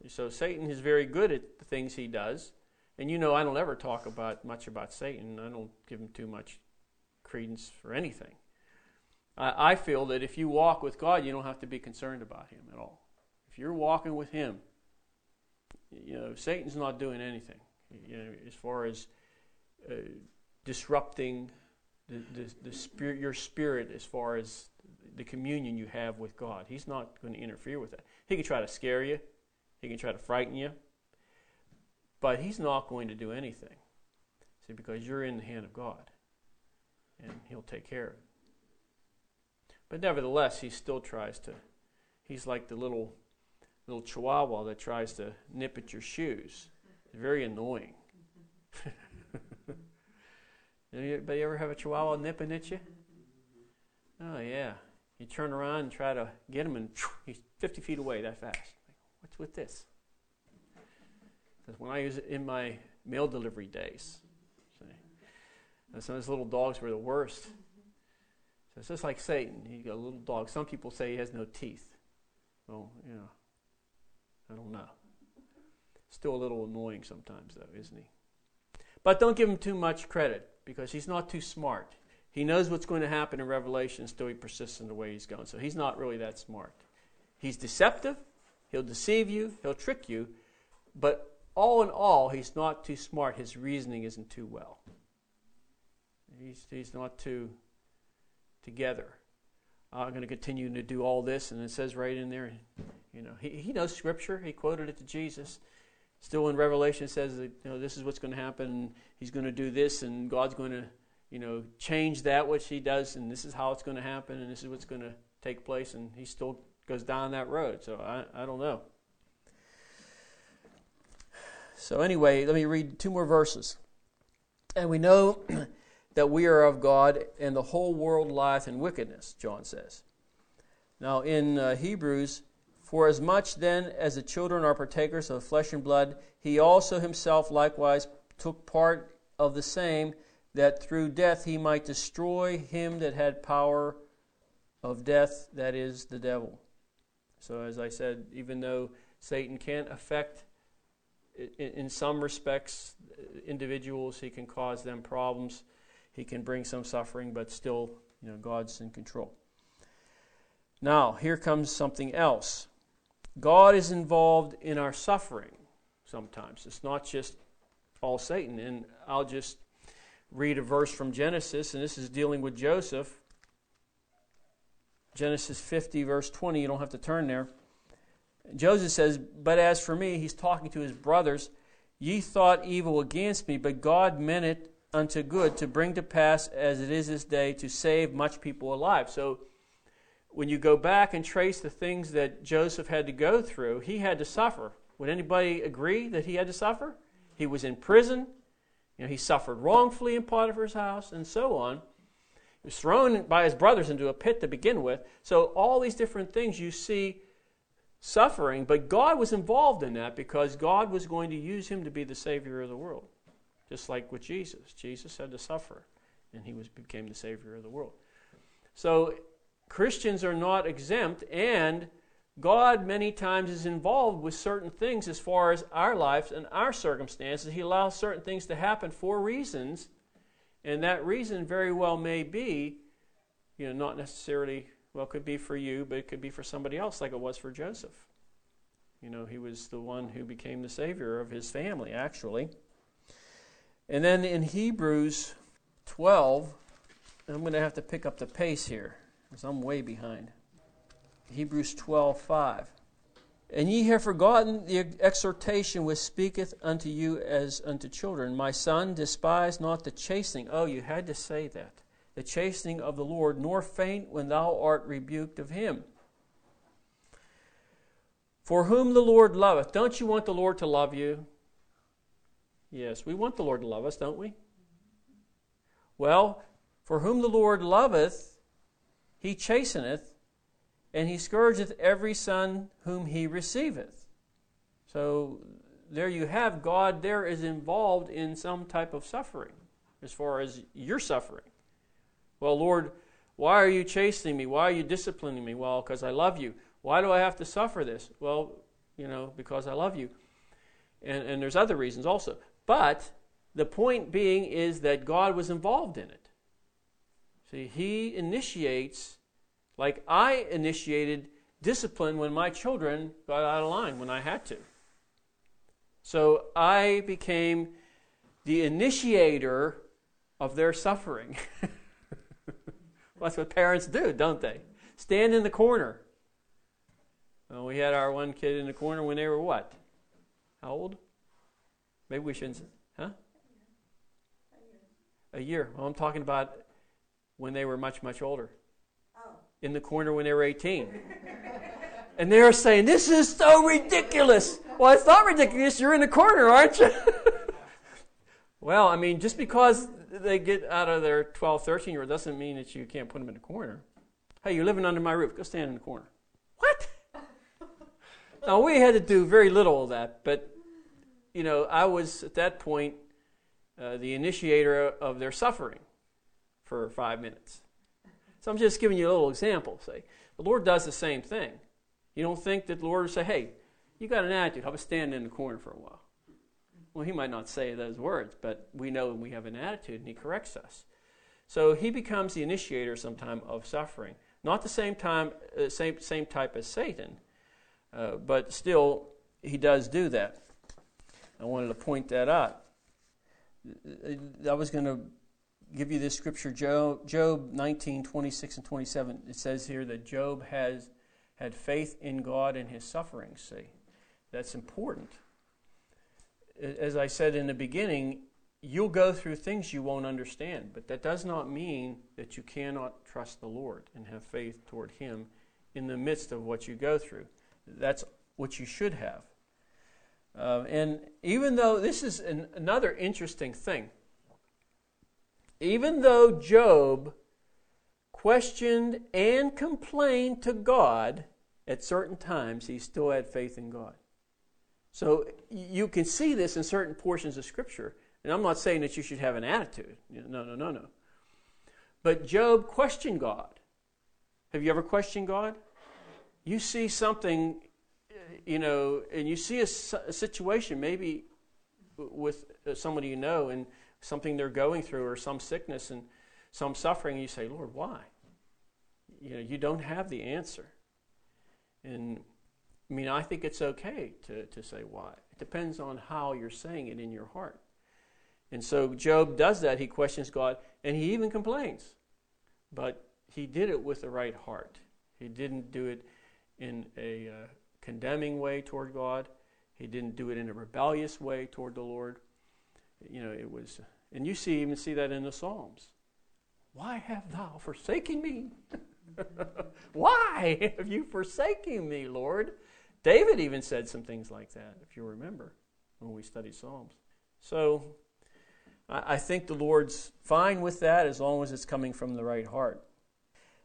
So Satan is very good at the things he does. And you know, I don't ever talk about much about Satan. I don't give him too much credence for anything. I, I feel that if you walk with God, you don't have to be concerned about Him at all. You're walking with Him, you know, Satan's not doing anything. You know, as far as uh, disrupting the, the, the spirit, your spirit, as far as the communion you have with God. He's not going to interfere with that. He can try to scare you, he can try to frighten you, but he's not going to do anything. See, because you're in the hand of God, and he'll take care of it. But nevertheless, he still tries to. He's like the little little chihuahua that tries to nip at your shoes. Very annoying. Anybody ever have a chihuahua nipping at you? Oh yeah. You turn around and try to get him, and he's 50 feet away that fast. What's with this? When I use it in my mail delivery days, some of those little dogs were the worst. So it's just like Satan. He got a little dog. Some people say he has no teeth. Well, you know, I don't know. Still a little annoying sometimes, though, isn't he? But don't give him too much credit because he's not too smart. He knows what's going to happen in Revelation, still he persists in the way he's going. So he's not really that smart. He's deceptive. He'll deceive you. He'll trick you. But all in all, he's not too smart. His reasoning isn't too well. He's, he's not too together. I'm going to continue to do all this, and it says right in there, you know, he, he knows Scripture. He quoted it to Jesus. Still in Revelation, says that you know this is what's going to happen. He's going to do this, and God's going to you know change that which He does, and this is how it's going to happen, and this is what's going to take place. And he still goes down that road. So I, I don't know. So anyway, let me read two more verses. And we know that we are of God, and the whole world lieth in wickedness, John says. Now, in uh, Hebrews, for as much then as the children are partakers of flesh and blood, he also himself likewise took part of the same, that through death he might destroy him that had power of death, that is, the devil. So, as I said, even though Satan can't affect, in some respects, individuals, he can cause them problems he can bring some suffering, but still, you know, God's in control. Now, here comes something else. God is involved in our suffering sometimes. It's not just all Satan. And I'll just read a verse from Genesis, and this is dealing with Joseph. Genesis 50, verse 20. You don't have to turn there. Joseph says, But as for me, he's talking to his brothers, ye thought evil against me, but God meant it unto good to bring to pass as it is this day to save much people alive. So when you go back and trace the things that Joseph had to go through, he had to suffer. Would anybody agree that he had to suffer? He was in prison. You know, he suffered wrongfully in Potiphar's house and so on. He was thrown by his brothers into a pit to begin with. So all these different things you see suffering, but God was involved in that because God was going to use him to be the savior of the world. Just like with Jesus. Jesus had to suffer, and he was, became the Savior of the world. So Christians are not exempt, and God many times is involved with certain things as far as our lives and our circumstances. He allows certain things to happen for reasons, and that reason very well may be, you know, not necessarily, well, it could be for you, but it could be for somebody else, like it was for Joseph. You know, he was the one who became the savior of his family, actually. And then in Hebrews 12, I'm going to have to pick up the pace here because I'm way behind. Hebrews 12, 5. And ye have forgotten the exhortation which speaketh unto you as unto children. My son, despise not the chastening. Oh, you had to say that. The chastening of the Lord, nor faint when thou art rebuked of him. For whom the Lord loveth. Don't you want the Lord to love you? Yes, we want the Lord to love us, don't we? Well, for whom the Lord loveth, he chasteneth, and he scourgeth every son whom he receiveth. So there you have God there is involved in some type of suffering as far as your suffering. Well, Lord, why are you chastening me? Why are you disciplining me? Well, because I love you. Why do I have to suffer this? Well, you know, because I love you. And, and there's other reasons also. But the point being is that God was involved in it. See, He initiates Like I initiated discipline when my children got out of line when I had to. So I became the initiator of their suffering. well, that's what parents do, don't they? Stand in the corner. Well, we had our one kid in the corner when they were what? How old? Maybe we shouldn't. Huh? A year. Well, I'm talking about when they were much, much older. Oh. In the corner when they were 18. and they were saying, This is so ridiculous. Well, it's not ridiculous. You're in the corner, aren't you? well, I mean, just because they get out of their 12, 13 year old doesn't mean that you can't put them in the corner. Hey, you're living under my roof. Go stand in the corner. What? now, we had to do very little of that, but, you know, I was at that point uh, the initiator of their suffering for five minutes. So I'm just giving you a little example. Say, the Lord does the same thing. You don't think that the Lord will say, hey, you got an attitude. How about standing in the corner for a while? Well, he might not say those words, but we know we have an attitude and he corrects us. So he becomes the initiator sometime of suffering. Not the same time, uh, same, same type as Satan, uh, but still, he does do that. I wanted to point that out. I was going to give you this scripture, Job, Job 19, 26 and 27. It says here that Job has had faith in God in his sufferings. See, that's important. As I said in the beginning, you'll go through things you won't understand, but that does not mean that you cannot trust the Lord and have faith toward Him in the midst of what you go through. That's what you should have. Uh, and even though this is an, another interesting thing, even though Job questioned and complained to God at certain times, he still had faith in God. So you can see this in certain portions of Scripture. And I'm not saying that you should have an attitude. No, no, no, no. But Job questioned God. Have you ever questioned God? You see something, you know, and you see a, a situation maybe with somebody you know, and something they're going through or some sickness and some suffering, you say, Lord, why? You know, you don't have the answer. And I mean, I think it's okay to, to say why. It depends on how you're saying it in your heart. And so Job does that. He questions God and he even complains. But he did it with the right heart. He didn't do it in a uh, condemning way toward God, he didn't do it in a rebellious way toward the Lord you know, it was, and you see even see that in the Psalms. Why have thou forsaken me? Why have you forsaken me, Lord? David even said some things like that, if you remember, when we studied Psalms. So I think the Lord's fine with that as long as it's coming from the right heart.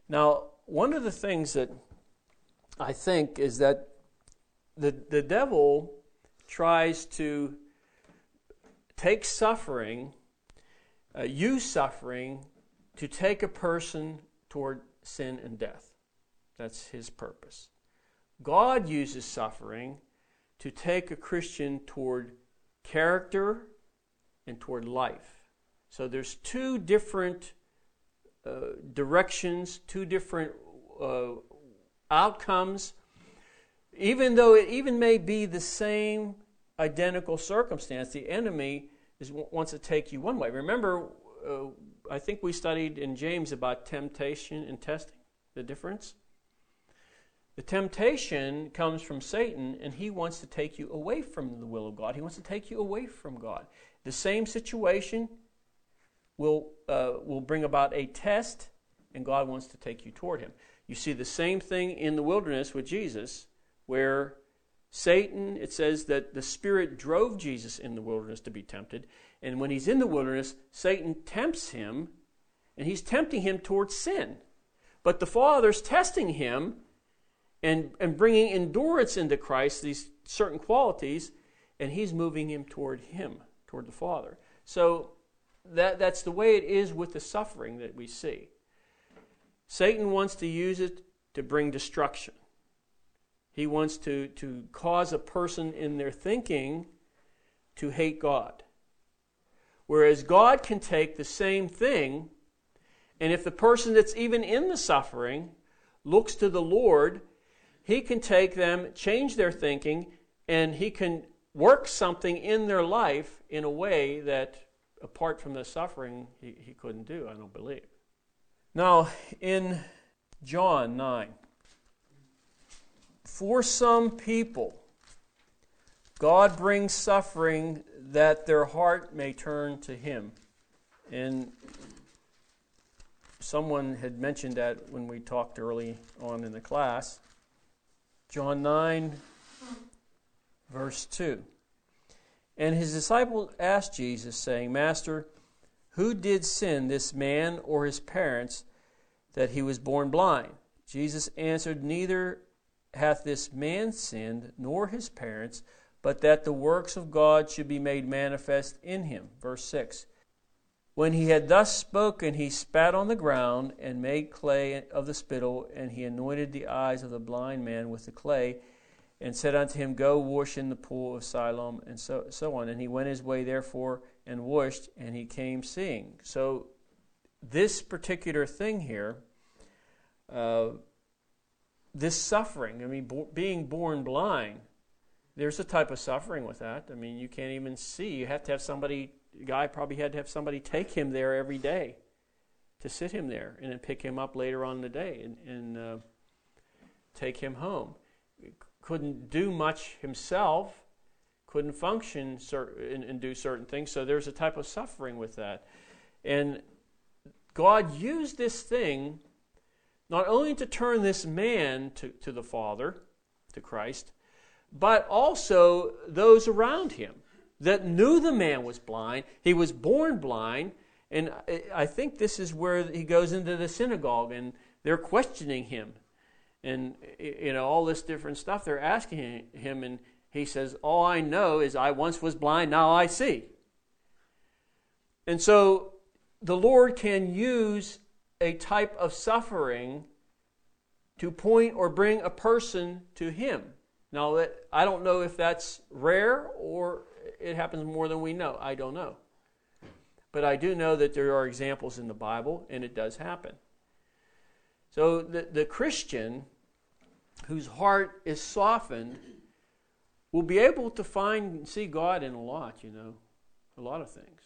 Now, one of the things that I think is that the, the devil tries to take suffering, uh, use suffering to take a person toward sin and death. That's his purpose. God uses suffering to take a Christian toward character and toward life. So there's two different uh, directions, two different uh, outcomes. Even though it even may be the same identical circumstance, the enemy is, wants to take you one way. Remember, uh, I think we studied in James about temptation and testing, the difference. The temptation comes from Satan, and he wants to take you away from the will of God. He wants to take you away from God. The same situation will, uh, will bring about a test, and God wants to take you toward Him. You see the same thing in the wilderness with Jesus, where Satan, it says that the Spirit drove Jesus in the wilderness to be tempted. And when he's in the wilderness, Satan tempts him, and he's tempting him towards sin. But the Father's testing him and, and bringing endurance into Christ, these certain qualities, and he's moving him toward him, toward the Father. So that, that's the way it is with the suffering that we see. Satan wants to use it to bring destruction. He wants to, to cause a person in their thinking to hate God. Whereas God can take the same thing, and if the person that's even in the suffering looks to the Lord, He can take them, change their thinking, and He can work something in their life in a way that, apart from the suffering, He, he couldn't do, I don't believe. Now, in John 9, for some people, God brings suffering that their heart may turn to Him. And someone had mentioned that when we talked early on in the class. John 9, verse 2. And his disciples asked Jesus, saying, Master, who did sin, this man or his parents, that he was born blind? Jesus answered, Neither hath this man sinned, nor his parents, but that the works of God should be made manifest in him. Verse 6. When he had thus spoken, he spat on the ground and made clay of the spittle, and he anointed the eyes of the blind man with the clay, and said unto him, Go wash in the pool of Siloam, and so, so on. And he went his way, therefore, and washed, and he came seeing. So, this particular thing here, uh, this suffering, I mean, bo- being born blind, there's a type of suffering with that. I mean, you can't even see. You have to have somebody guy probably had to have somebody take him there every day to sit him there and then pick him up later on the day and, and uh, take him home. Couldn't do much himself, couldn't function and, and do certain things, so there's a type of suffering with that. And God used this thing not only to turn this man to, to the Father, to Christ, but also those around him that knew the man was blind. He was born blind. And I think this is where he goes into the synagogue and they're questioning him. And, you know, all this different stuff they're asking him. And he says, All I know is I once was blind, now I see. And so the Lord can use a type of suffering to point or bring a person to Him. Now, that, I don't know if that's rare or it happens more than we know. I don't know. But I do know that there are examples in the Bible, and it does happen. So the, the Christian whose heart is softened will be able to find and see God in a lot, you know, a lot of things.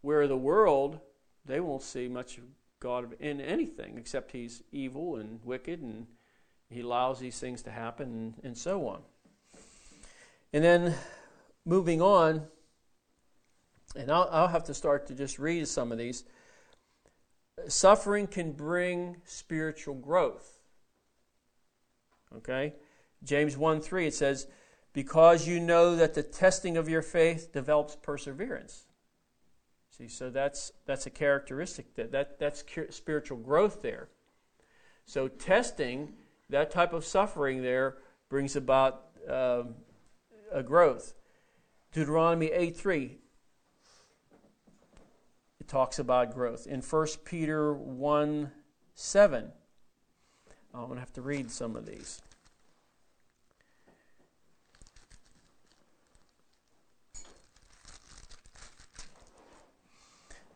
Where the world, they won't see much of God in anything except he's evil and wicked and he allows these things to happen and, and so on. And then moving on, and I'll, I'll have to start to just read some of these. Suffering can bring spiritual growth. Okay? James 1 3, it says, Because you know that the testing of your faith develops perseverance. See, so that's, that's a characteristic, that, that, that's spiritual growth there. So, testing, that type of suffering there, brings about uh, a growth. Deuteronomy 8 3, it talks about growth. In 1 Peter 1 7, I'm going to have to read some of these.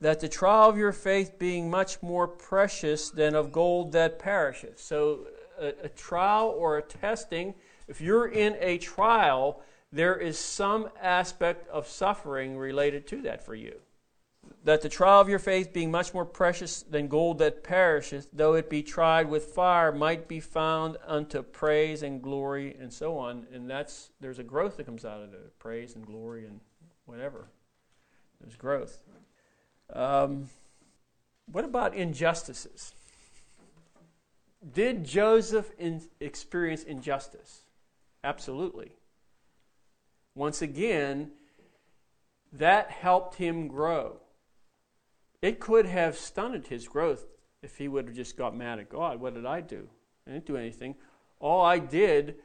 That the trial of your faith being much more precious than of gold that perisheth. So, a, a, trial or a testing, if you're in a trial, there is some aspect of suffering related to that for you. That the trial of your faith, being much more precious than gold that perisheth, though it be tried with fire, might be found unto praise and glory and so on. And that's there's a growth that comes out of it praise and glory and whatever. There's growth. Um, what about injustices? Did Joseph in, experience injustice? Absolutely. Once again, that helped him grow. It could have stunted his growth if he would have just got mad at God. What did I do? I didn't do anything. All I did,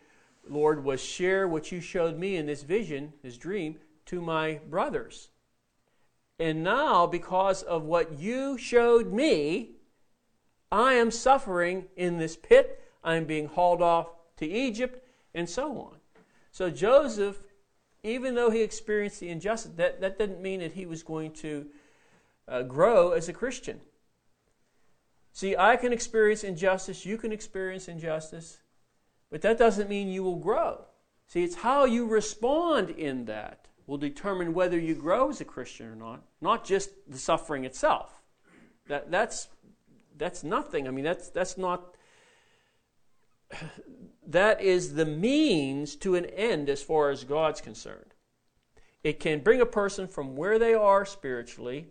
Lord, was share what you showed me in this vision, this dream, to my brothers. And now, because of what you showed me, I am suffering in this pit. I am being hauled off to Egypt, and so on. So Joseph even though he experienced the injustice, that, that didn't mean that he was going to uh, grow as a Christian. See, I can experience injustice, you can experience injustice, but that doesn't mean you will grow. See, it's how you respond in that will determine whether you grow as a Christian or not, not just the suffering itself. That, that's, that's nothing. I mean, that's, that's not. That is the means to an end as far as God's concerned. It can bring a person from where they are spiritually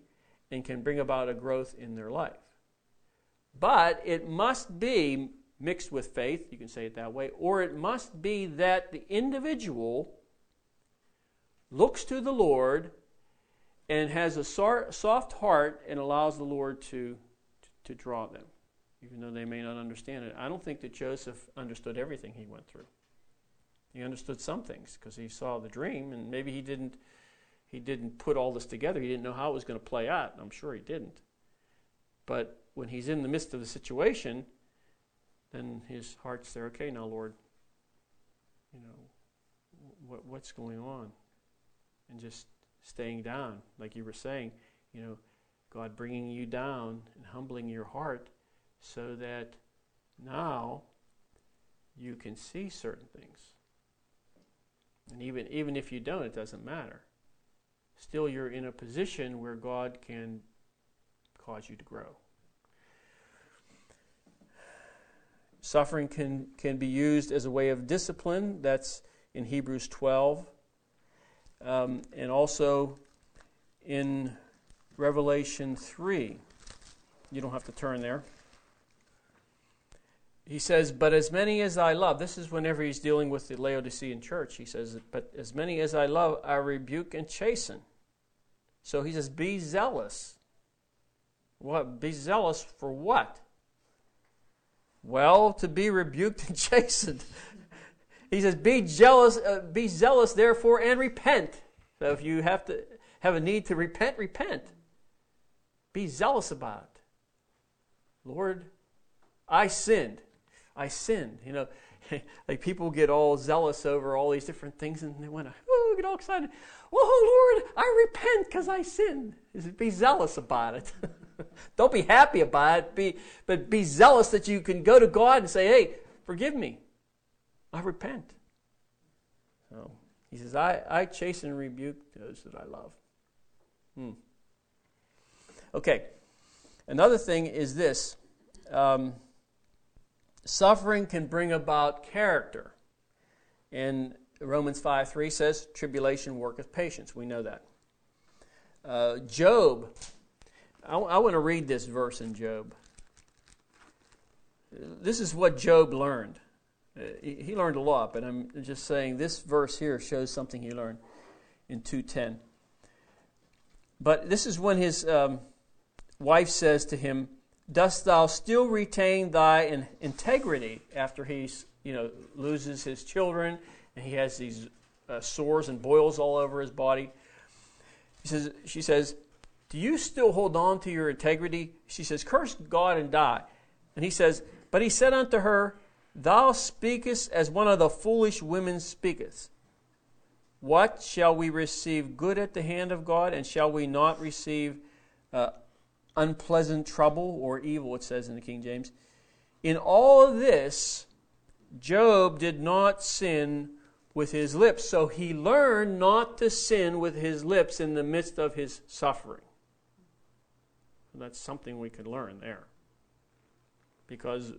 and can bring about a growth in their life. But it must be mixed with faith, you can say it that way, or it must be that the individual looks to the Lord and has a soft heart and allows the Lord to, to draw them, even though they may not understand it. I don't think that Joseph understood everything he went through. He understood some things because he saw the dream, and maybe he didn't. He didn't put all this together. He didn't know how it was going to play out. I'm sure he didn't. But when he's in the midst of the situation, then his heart's there. Okay, now Lord, you know, what, what's going on? And just staying down, like you were saying, you know, God bringing you down and humbling your heart so that now you can see certain things. And even, even if you don't, it doesn't matter. Still, you're in a position where God can cause you to grow. Suffering can, can be used as a way of discipline. That's in Hebrews 12 um, and also in Revelation 3. You don't have to turn there. He says, But as many as I love, this is whenever he's dealing with the Laodicean church. He says, But as many as I love, I rebuke and chasten. So he says, Be zealous. What? Be zealous for what? Well, to be rebuked and chastened. He says, "Be jealous, uh, be zealous, therefore, and repent." So if you have to have a need to repent, repent. Be zealous about it. Lord, I sinned. I sinned. You know, like people get all zealous over all these different things, and they want to get all excited. Oh Lord, I repent because I sinned. Be zealous about it. Don't be happy about it. Be, but be zealous that you can go to God and say, "Hey, forgive me. I repent. So he says, I, I and rebuke those that I love. Hmm. Okay. Another thing is this um, suffering can bring about character. And Romans 5 3 says, Tribulation worketh patience. We know that. Uh, Job, I, I want to read this verse in Job. This is what Job learned. Uh, he learned a lot, but I'm just saying this verse here shows something he learned in 210. But this is when his um, wife says to him, Dost thou still retain thy in- integrity after he you know, loses his children and he has these uh, sores and boils all over his body? He says, she says, Do you still hold on to your integrity? She says, Curse God and die. And he says, But he said unto her, Thou speakest as one of the foolish women speaketh. What shall we receive good at the hand of God, and shall we not receive uh, unpleasant trouble or evil, it says in the King James? In all of this, Job did not sin with his lips, so he learned not to sin with his lips in the midst of his suffering. That's something we could learn there. Because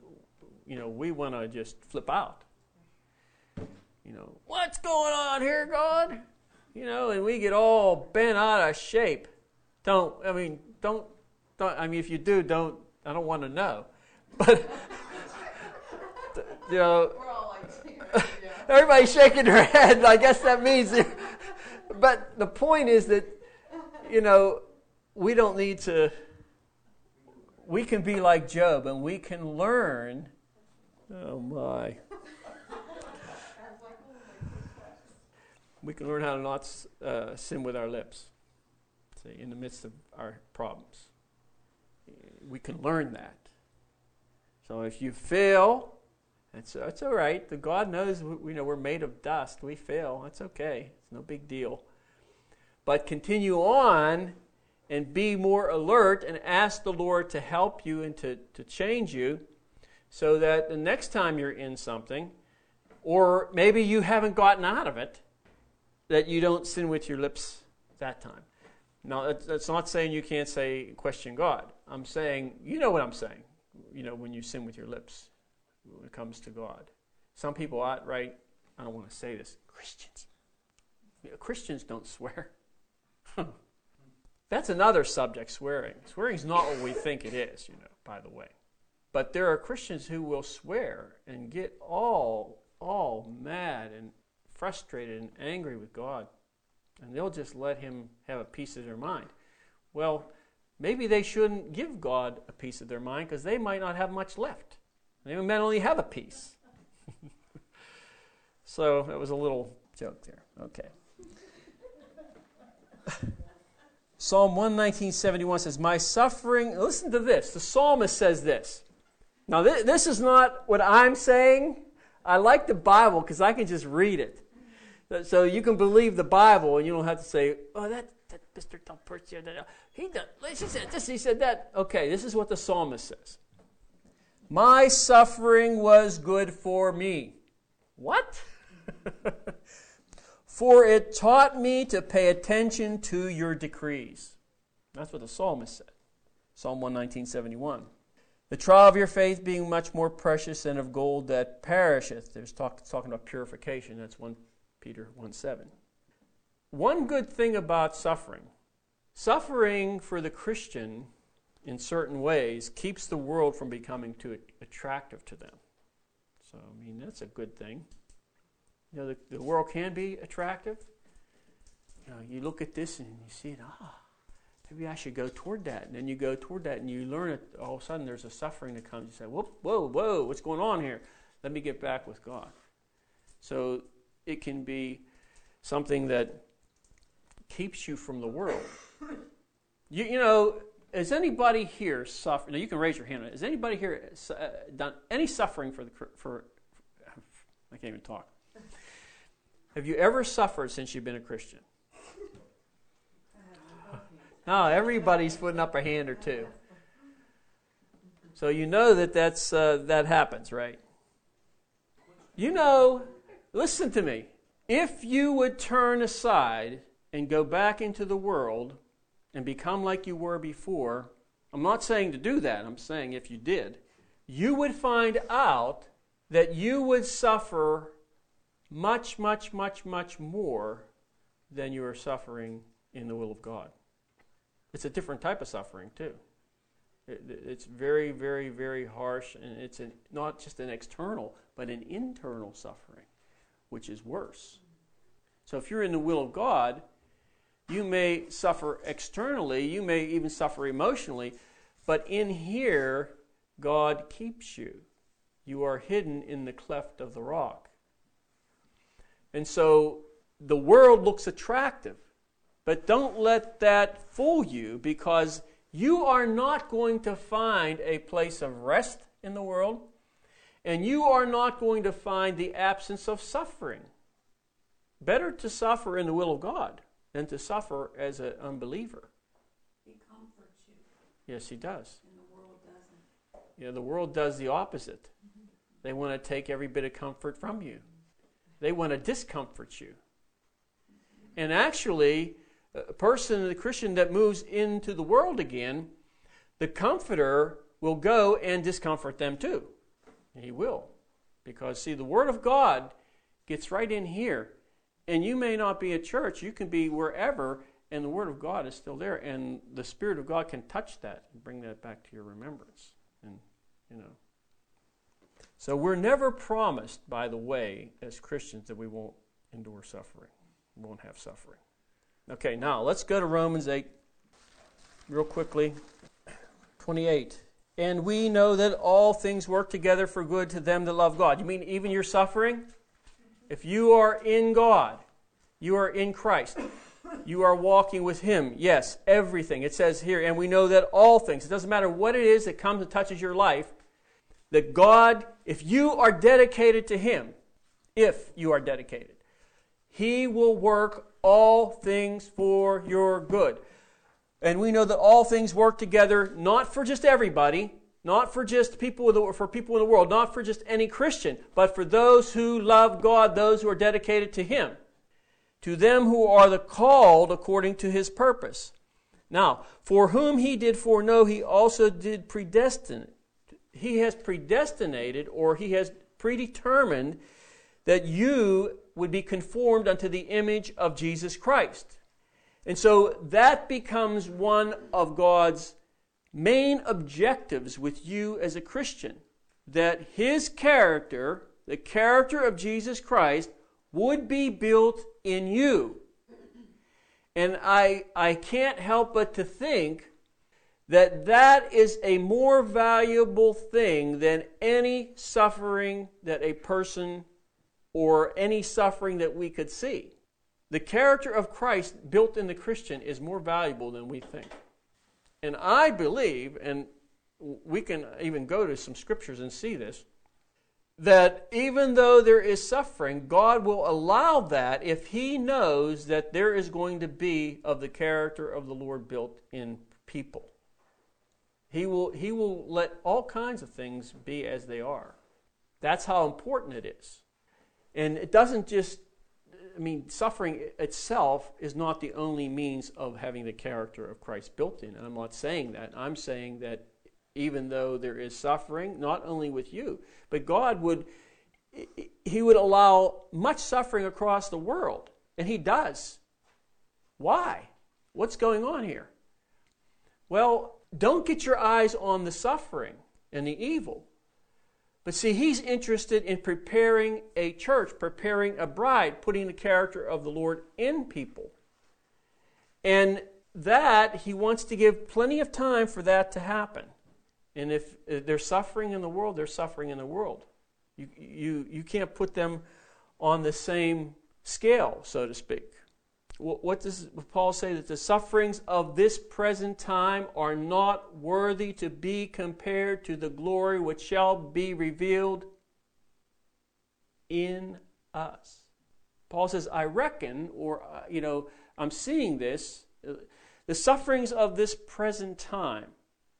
you know, we want to just flip out. You know, what's going on here, God? You know, and we get all bent out of shape. Don't, I mean, don't, don't I mean, if you do, don't, I don't want to know. But, you know, everybody's shaking their head. I guess that means, but the point is that, you know, we don't need to, we can be like Job and we can learn Oh my. we can learn how to not uh, sin with our lips see, in the midst of our problems. We can learn that. So if you fail, it's, it's all right. The God knows we, you know, we're made of dust. We fail. That's okay. It's no big deal. But continue on and be more alert and ask the Lord to help you and to, to change you so that the next time you're in something, or maybe you haven't gotten out of it, that you don't sin with your lips that time. Now, that's not saying you can't say question God. I'm saying, you know what I'm saying, you know, when you sin with your lips when it comes to God. Some people outright, I don't want to say this, Christians. Christians don't swear. That's another subject, swearing. Swearing is not what we think it is, you know, by the way. But there are Christians who will swear and get all, all mad and frustrated and angry with God. And they'll just let Him have a piece of their mind. Well, maybe they shouldn't give God a piece of their mind because they might not have much left. They might only have a piece. so that was a little joke there. Okay. Psalm 119.71 says, My suffering, listen to this. The psalmist says this. Now, th- this is not what I'm saying. I like the Bible because I can just read it. So you can believe the Bible and you don't have to say, oh, that, that Mr. Tompercio, uh, he, did, he said this, he said that. Okay, this is what the psalmist says. My suffering was good for me. What? For it taught me to pay attention to your decrees. That's what the psalmist said. Psalm 119.71. The trial of your faith being much more precious than of gold that perisheth. There's talk, talking about purification. That's 1 Peter 1.7. One good thing about suffering, suffering for the Christian in certain ways keeps the world from becoming too attractive to them. So, I mean, that's a good thing. You know, the, the world can be attractive. You know, you look at this and you see it, ah, maybe I should go toward that. And then you go toward that and you learn it. All of a sudden, there's a suffering that comes. You say, whoa, whoa, whoa, what's going on here? Let me get back with God. So it can be something that keeps you from the world. You, you know, has anybody here suffered? Now you can raise your hand. Has anybody here uh, done any suffering for the for? I can't even talk. Have you ever suffered since you've been a Christian? No, everybody's putting up a hand or two. So you know that that's, uh, that happens, right? You know, listen to me. If you would turn aside and go back into the world and become like you were before, I'm not saying to do that, I'm saying if you did, you would find out that you would suffer much, much, much, much more than you are suffering in the will of God. It's a different type of suffering, too. It, it's very, very, very harsh, and it's an, not just an external, but an internal suffering, which is worse. So if you're in the will of God, you may suffer externally, you may even suffer emotionally, but in here, God keeps you. You are hidden in the cleft of the rock. And so the world looks attractive. But don't let that fool you because you are not going to find a place of rest in the world, and you are not going to find the absence of suffering. Better to suffer in the will of God than to suffer as an unbeliever. He comforts you. Yes, He does. And the world doesn't. Know, the world does the opposite. Mm-hmm. They want to take every bit of comfort from you. They want to discomfort you. And actually, person, the Christian that moves into the world again, the comforter will go and discomfort them too. He will. Because, see, the Word of God gets right in here. And you may not be at church, you can be wherever, and the Word of God is still there. And the Spirit of God can touch that and bring that back to your remembrance. And, you know. So we're never promised, by the way, as Christians, that we won't endure suffering, won't have suffering. Okay, now let's go to Romans 8 real quickly. 28. And we know that all things work together for good to them that love God. You mean even your suffering? If you are in God, you are in Christ, you are walking with Him. Yes, everything. It says here, and we know that all things, it doesn't matter what it is that comes and touches your life, that God, if you are dedicated to Him, if you are dedicated, He will work all things for your good. And we know that all things work together not for just everybody, not for just people the, for people in the world, not for just any Christian, but for those who love God, those who are dedicated to Him. To them who are the called according to His purpose. Now, for whom He did foreknow, He also did predestine. He has predestinated, or He has predetermined that you would be conformed unto the image of Jesus Christ. And so that becomes one of God's main objectives with you as a Christian that his character, the character of Jesus Christ, would be built in you. And I, I can't help but to think that that is a more valuable thing than any suffering that a person or any suffering that we could see. The character of Christ built in the Christian is more valuable than we think. And I believe, and we can even go to some scriptures and see this, that even though there is suffering, God will allow that if He knows that there is going to be of the character of the Lord built in people. He will, he will let all kinds of things be as they are. That's how important it is. And it doesn't just, I mean, suffering itself is not the only means of having the character of Christ built in. And I'm not saying that. I'm saying that even though there is suffering, not only with you, but God would, He would allow much suffering across the world. And He does. Why? What's going on here? Well, don't get your eyes on the suffering and the evil. But see, he's interested in preparing a church, preparing a bride, putting the character of the Lord in people. And that, he wants to give plenty of time for that to happen. And if they're suffering in the world, they're suffering in the world. You, you, you can't put them on the same scale, so to speak. What does Paul say? That the sufferings of this present time are not worthy to be compared to the glory which shall be revealed in us. Paul says, I reckon, or, uh, you know, I'm seeing this. The sufferings of this present time,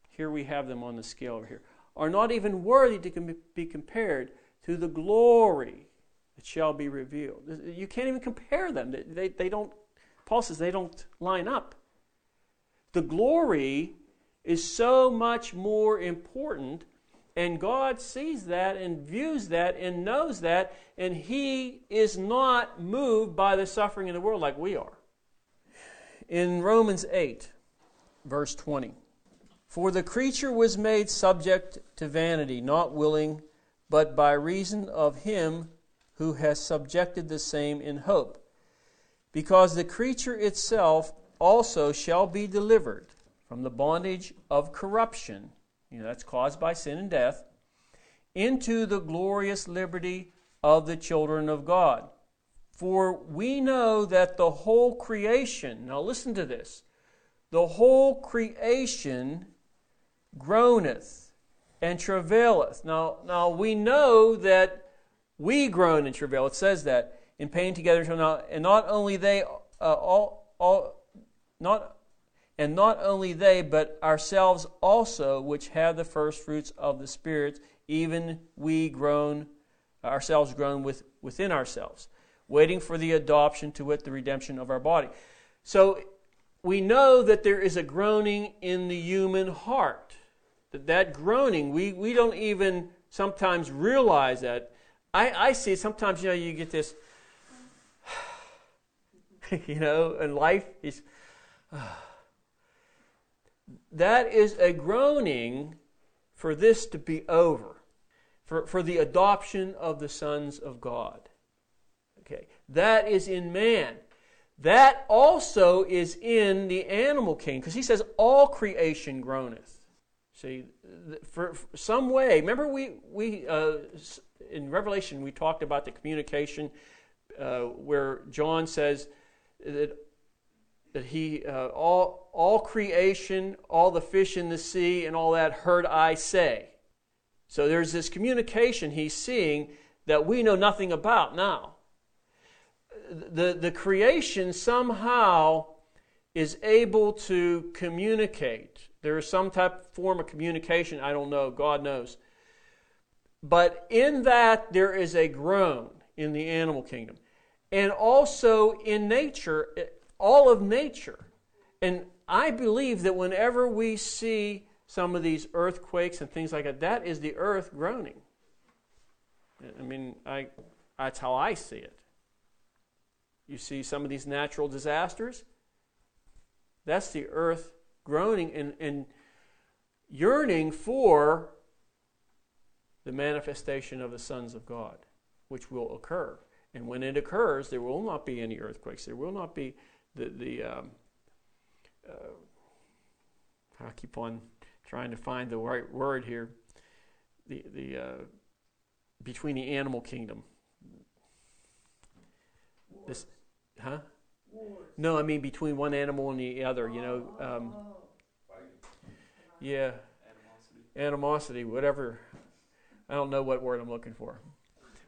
here we have them on the scale over here, are not even worthy to be compared to the glory that shall be revealed. You can't even compare them. They, they, they don't Paul says they don't line up. The glory is so much more important, and God sees that and views that and knows that, and He is not moved by the suffering in the world like we are. In Romans 8, verse 20, for the creature was made subject to vanity, not willing, but by reason of Him who has subjected the same in hope because the creature itself also shall be delivered from the bondage of corruption, you know, that's caused by sin and death, into the glorious liberty of the children of God. For we know that the whole creation, now listen to this, the whole creation groaneth and travaileth. Now, now we know that we groan and travail. It says that in pain together until now. And not only they, uh, all, all, not, and not only they, but ourselves also, which have the first fruits of the Spirit, even we groan, ourselves groan with, within ourselves, waiting for the adoption to wit the redemption of our body. So we know that there is a groaning in the human heart. That, that groaning, we, we don't even sometimes realize that. I, I see sometimes, you know, you get this, you know, and life is. that is a groaning for this to be over, for, for the adoption of the sons of God. Okay, that is in man. That also is in the animal kingdom, because he says, All creation groaneth. See, for, for some way, remember we, we uh, in Revelation we talked about the communication uh, where John says that, that he, uh, all, all creation, all the fish in the sea, and all that heard I say. So there's this communication he's seeing that we know nothing about now. The, the creation somehow is able to communicate. There is some type of form of communication, I don't know, God knows. But in that, there is a groan in the animal kingdom. And also in nature, all of nature. And I believe that whenever we see some of these earthquakes and things like that, that is the earth groaning. I mean, I, that's how I see it. You see some of these natural disasters, that's the earth groaning and, and yearning for the manifestation of the sons of God, which will occur. And when it occurs, there will not be any earthquakes. There will not be the, the um, uh, I keep on trying to find the right word here. The, the, uh, between the animal kingdom. This, huh? No, I mean between one animal and the other. You know, um, yeah, Animosity. animosity, whatever. I don't know what word I'm looking for.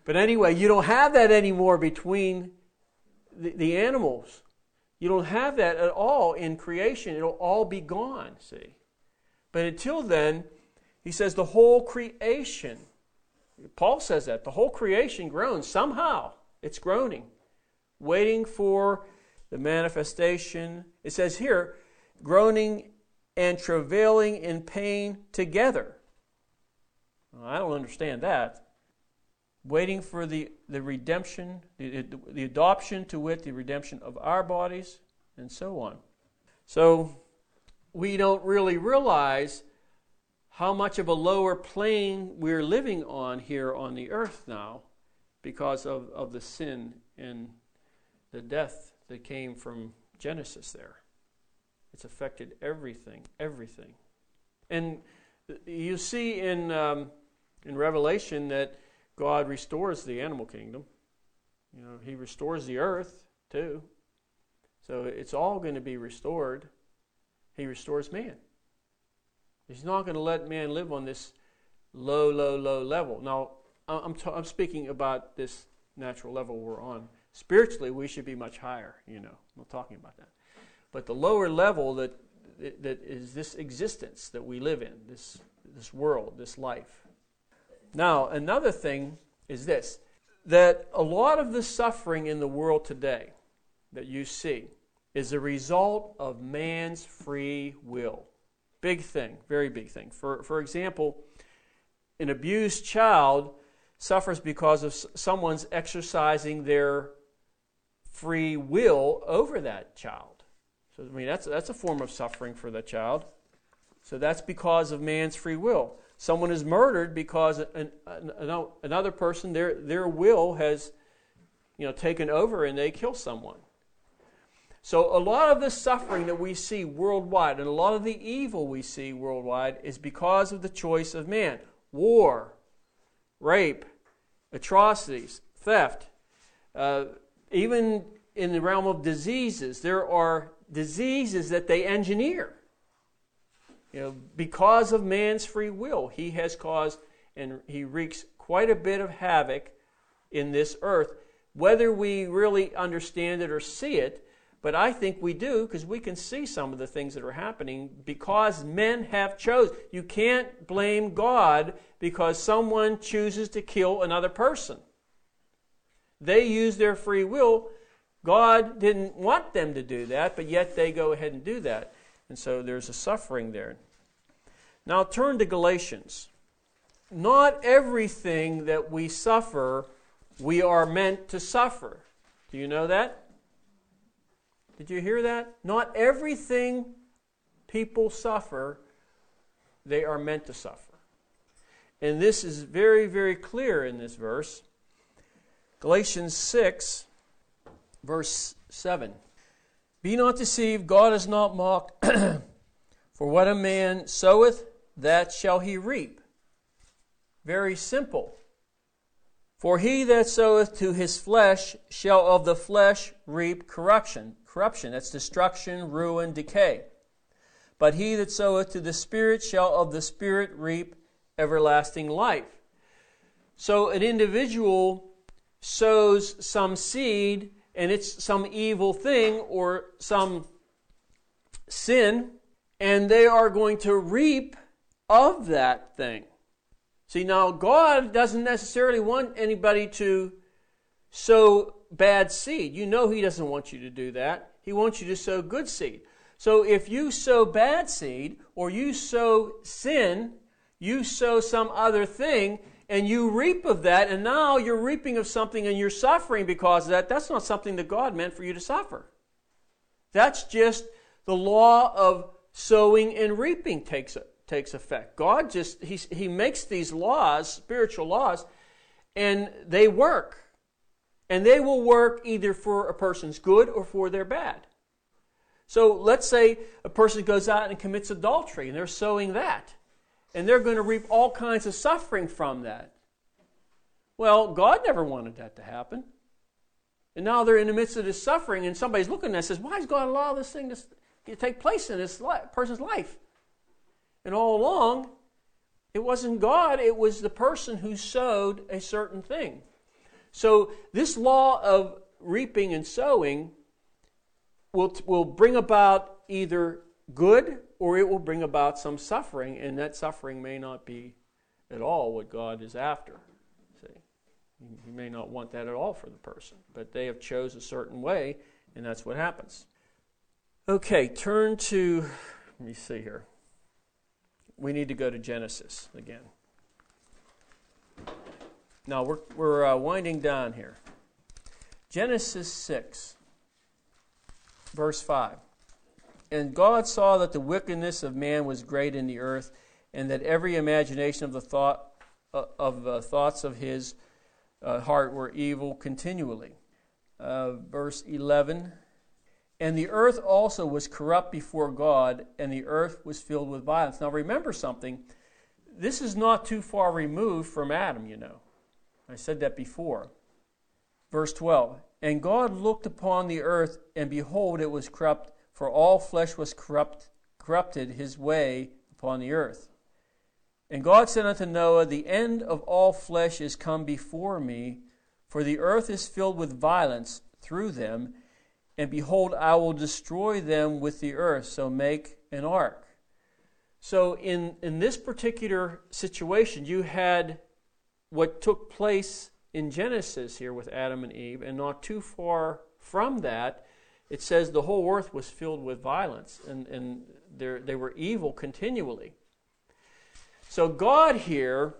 But anyway, you don't have that anymore between the, the animals. You don't have that at all in creation. It'll all be gone, see. But until then, he says the whole creation, Paul says that, the whole creation groans. Somehow it's groaning, waiting for the manifestation. It says here, groaning and travailing in pain together. Well, I don't understand that. Waiting for the, the redemption, the, the adoption to wit, the redemption of our bodies, and so on. So we don't really realize how much of a lower plane we're living on here on the earth now because of, of the sin and the death that came from Genesis there. It's affected everything, everything. And you see in, um, in Revelation that God restores the animal kingdom. You know, He restores the earth too. So it's all going to be restored. He restores man. He's not going to let man live on this low, low, low level. Now, I'm, t- I'm speaking about this natural level we're on. Spiritually, we should be much higher, you know. I'm not talking about that. But the lower level that, that is this existence that we live in, this, this world, this life. Now, another thing is this that a lot of the suffering in the world today that you see is a result of man's free will. Big thing, very big thing. For, for example, an abused child suffers because of someone's exercising their free will over that child. So, I mean, that's, that's a form of suffering for that child. So, that's because of man's free will. Someone is murdered because an, an, another person, their, their will has you know, taken over and they kill someone. So, a lot of the suffering that we see worldwide and a lot of the evil we see worldwide is because of the choice of man war, rape, atrocities, theft. Uh, even in the realm of diseases, there are diseases that they engineer. You know, because of man's free will, he has caused and he wreaks quite a bit of havoc in this earth. Whether we really understand it or see it, but I think we do because we can see some of the things that are happening because men have chosen. You can't blame God because someone chooses to kill another person. They use their free will. God didn't want them to do that, but yet they go ahead and do that. And so there's a suffering there. Now turn to Galatians. Not everything that we suffer, we are meant to suffer. Do you know that? Did you hear that? Not everything people suffer, they are meant to suffer. And this is very, very clear in this verse. Galatians 6, verse 7. Be not deceived, God is not mocked. For what a man soweth, that shall he reap. Very simple. For he that soweth to his flesh shall of the flesh reap corruption corruption. That's destruction, ruin, decay. But he that soweth to the Spirit shall of the Spirit reap everlasting life. So an individual sows some seed and it's some evil thing or some sin and they are going to reap of that thing. See, now God doesn't necessarily want anybody to sow bad seed. You know He doesn't want you to do that. He wants you to sow good seed. So if you sow bad seed or you sow sin, you sow some other thing, and you reap of that, and now you're reaping of something and you're suffering because of that, that's not something that God meant for you to suffer. That's just the law of sowing and reaping takes, takes effect. God just, he, he makes these laws, spiritual laws, and they work. And they will work either for a person's good or for their bad. So let's say a person goes out and commits adultery and they're sowing that. And they're going to reap all kinds of suffering from that. Well, God never wanted that to happen. And now they're in the midst of this suffering, and somebody's looking at it and says, Why has God allowed this thing to take place in this person's life? And all along, it wasn't God, it was the person who sowed a certain thing. So, this law of reaping and sowing will, will bring about either good or it will bring about some suffering, and that suffering may not be at all what God is after. See, you may not want that at all for the person, but they have chose a certain way, and that's what happens. Okay, turn to. Let me see here. We need to go to Genesis again. Now we're we're uh, winding down here. Genesis six, verse five. And God saw that the wickedness of man was great in the earth, and that every imagination of the thought uh, of thoughts of his uh, heart were evil continually. Uh, verse 11 And the earth also was corrupt before God, and the earth was filled with violence. Now remember something. This is not too far removed from Adam, you know. I said that before. Verse 12 And God looked upon the earth, and behold, it was corrupt for all flesh was corrupt, corrupted his way upon the earth. And God said unto Noah, The end of all flesh is come before me, for the earth is filled with violence through them, and behold, I will destroy them with the earth, so make an ark. So, in, in this particular situation, you had what took place in Genesis here with Adam and Eve, and not too far from that, it says the whole earth was filled with violence and, and they were evil continually. So God here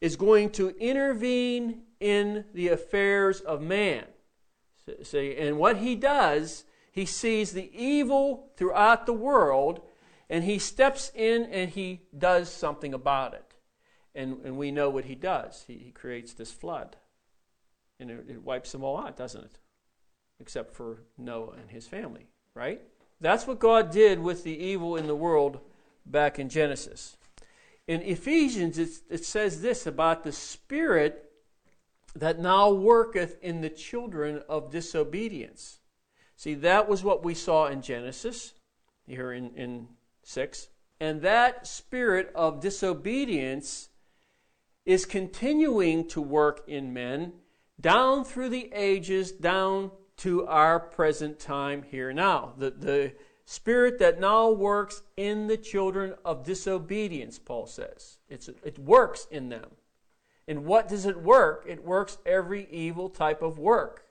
is going to intervene in the affairs of man. See, and what he does, he sees the evil throughout the world and he steps in and he does something about it. And, and we know what he does. He, he creates this flood. And it, it wipes them all out, doesn't it? except for Noah and his family, right? That's what God did with the evil in the world back in Genesis. In Ephesians, it says this about the Spirit that now worketh in the children of disobedience. See, that was what we saw in Genesis, here in, in 6. And that spirit of disobedience is continuing to work in men down through the ages, down to our present time here now. The, the spirit that now works in the children of disobedience, Paul says. It's, it works in them. And what does it work? It works every evil type of work.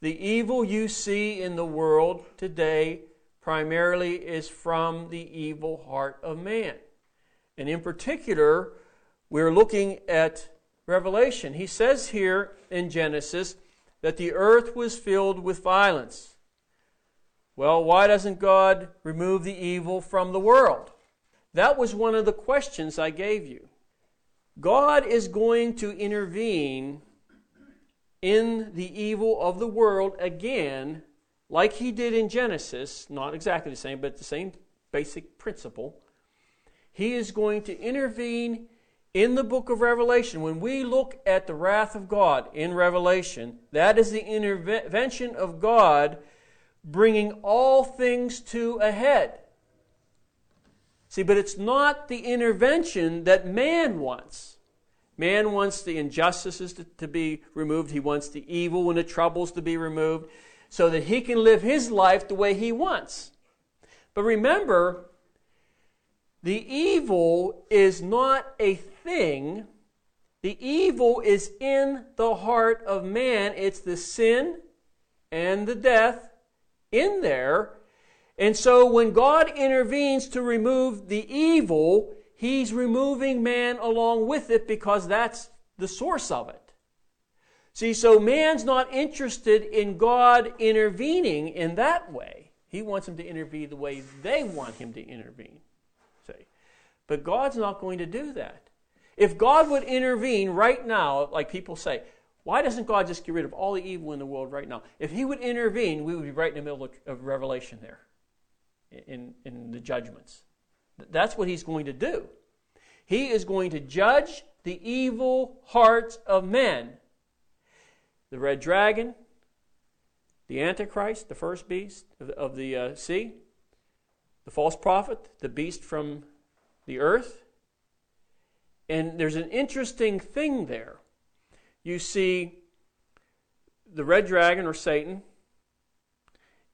The evil you see in the world today primarily is from the evil heart of man. And in particular, we're looking at Revelation. He says here in Genesis, that the earth was filled with violence. Well, why doesn't God remove the evil from the world? That was one of the questions I gave you. God is going to intervene in the evil of the world again, like he did in Genesis, not exactly the same, but the same basic principle. He is going to intervene in the book of Revelation, when we look at the wrath of God in Revelation, that is the intervention of God bringing all things to a head. See, but it's not the intervention that man wants. Man wants the injustices to, to, be removed. He wants the evil and the troubles to be removed so that he can live his life the way he wants. But remember, the evil is not a thing. The evil is in the heart of man. It's the sin and the death in there. And so when God intervenes to remove the evil, he's removing man along with it because that's the source of it. See, so man's not interested in God intervening in that way. He wants him to intervene the way they want him to intervene. See? But God's not going to do that. If God would intervene right now, like people say, why doesn't God just get rid of all the evil in the world right now? If He would intervene, we would be right in the middle of, Revelation there, in, in the judgments. That's what He's going to do. He is going to judge the evil hearts of men. The red dragon, the Antichrist, the first beast of the, of the uh, sea, the false prophet, the beast from the earth. And there's an interesting thing there. You see the red dragon or Satan,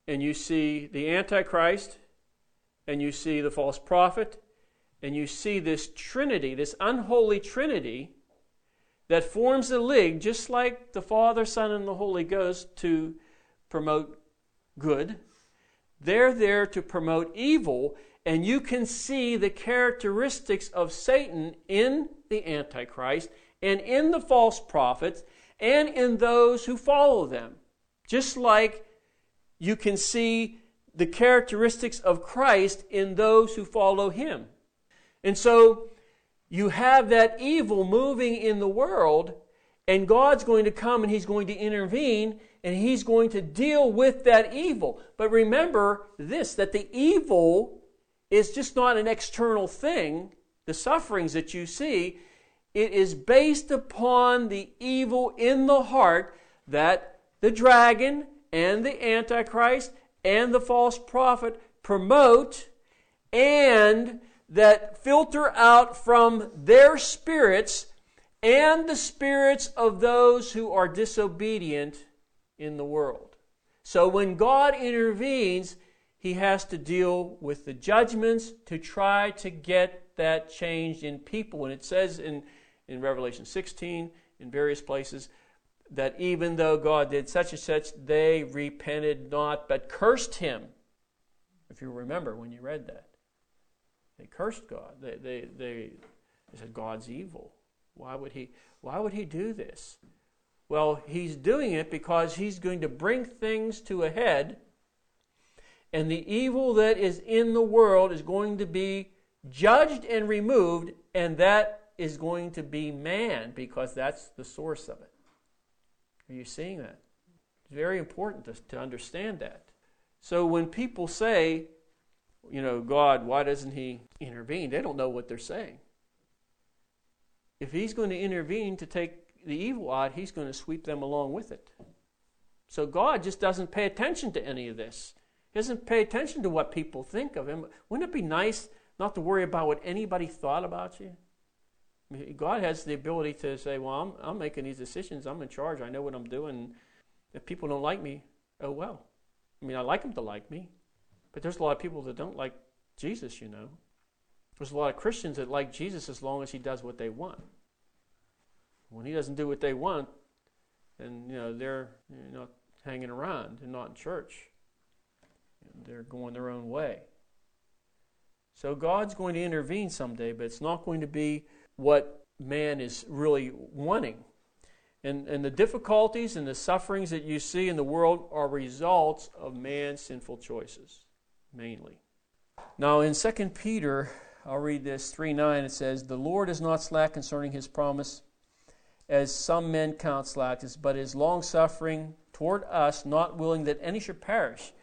and you see the Antichrist, and you see the false prophet, and you see this trinity, this unholy trinity that forms a league, just like the Father, Son, and the Holy Ghost, to promote good. They're there to promote evil, and you can see the characteristics of Satan in the Antichrist and in the false prophets and in those who follow them. Just like you can see the characteristics of Christ in those who follow him. And so you have that evil moving in the world, and God's going to come and He's going to intervene and He's going to deal with that evil. But remember this that the evil is just not an external thing, the sufferings that you see. It is based upon the evil in the heart that the dragon and the Antichrist and the false prophet promote and that filter out from their spirits and the spirits of those who are disobedient in the world. So when God intervenes, he has to deal with the judgments to try to get that changed in people. And it says in, in Revelation 16, in various places, that even though God did such and such, they repented not, but cursed him. If you remember when you read that. They cursed God. They, they, they, they said, God's evil. Why would, he, why would he do this? Well, he's doing it because he's going to bring things to a head, and the evil that is in the world is going to be judged and removed, and that is going to be man because that's the source of it. Are you seeing that? It's very important to, to understand that. So when people say, you know, God, why doesn't He intervene? They don't know what they're saying. If He's going to intervene to take the evil out, He's going to sweep them along with it. So God just doesn't pay attention to any of this. He doesn't pay attention to what people think of Him. Wouldn't it be nice not to worry about what anybody thought about you? God has the ability to say, Well, I'm, I'm making these decisions. I'm in charge. I know what I'm doing. If people don't like me, oh well. I mean, I like them to like me. But there's a lot of people that don't like Jesus, you know. There's a lot of Christians that like Jesus as long as he does what they want. When he doesn't do what they want, then you know they're you know hanging around and not in church. They're going their own way. So God's going to intervene someday, but it's not going to be what man is really wanting. And, and the difficulties and the sufferings that you see in the world are results of man's sinful choices mainly. Now, in 2 Peter, I'll read this 3 9, it says, The Lord is not slack concerning his promise, as some men count slackness, but is long suffering toward us, not willing that any should perish.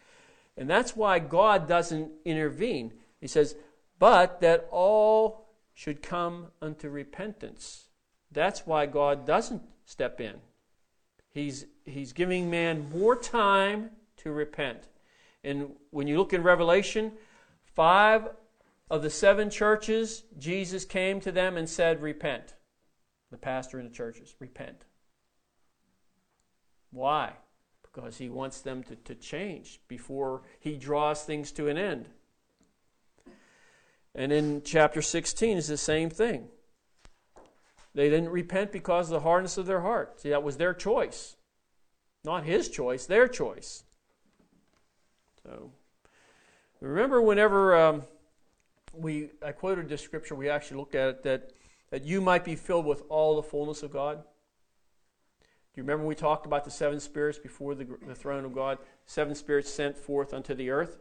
And that's why God doesn't intervene. He says, But that all should come unto repentance. That's why God doesn't step in. He's, he's giving man more time to repent. And when you look in Revelation, five of the seven churches, Jesus came to them and said, Repent. The pastor in the churches, repent. Why? Because he wants them to, to change before he draws things to an end. And in chapter 16 is the same thing. They didn't repent because of the hardness of their heart. See, that was their choice. Not his choice, their choice. So, remember whenever um, we, I quoted this scripture, we actually looked at it, that, that you might be filled with all the fullness of God? Do you remember we talked about the seven spirits before the, the throne of God? Seven spirits sent forth unto the earth.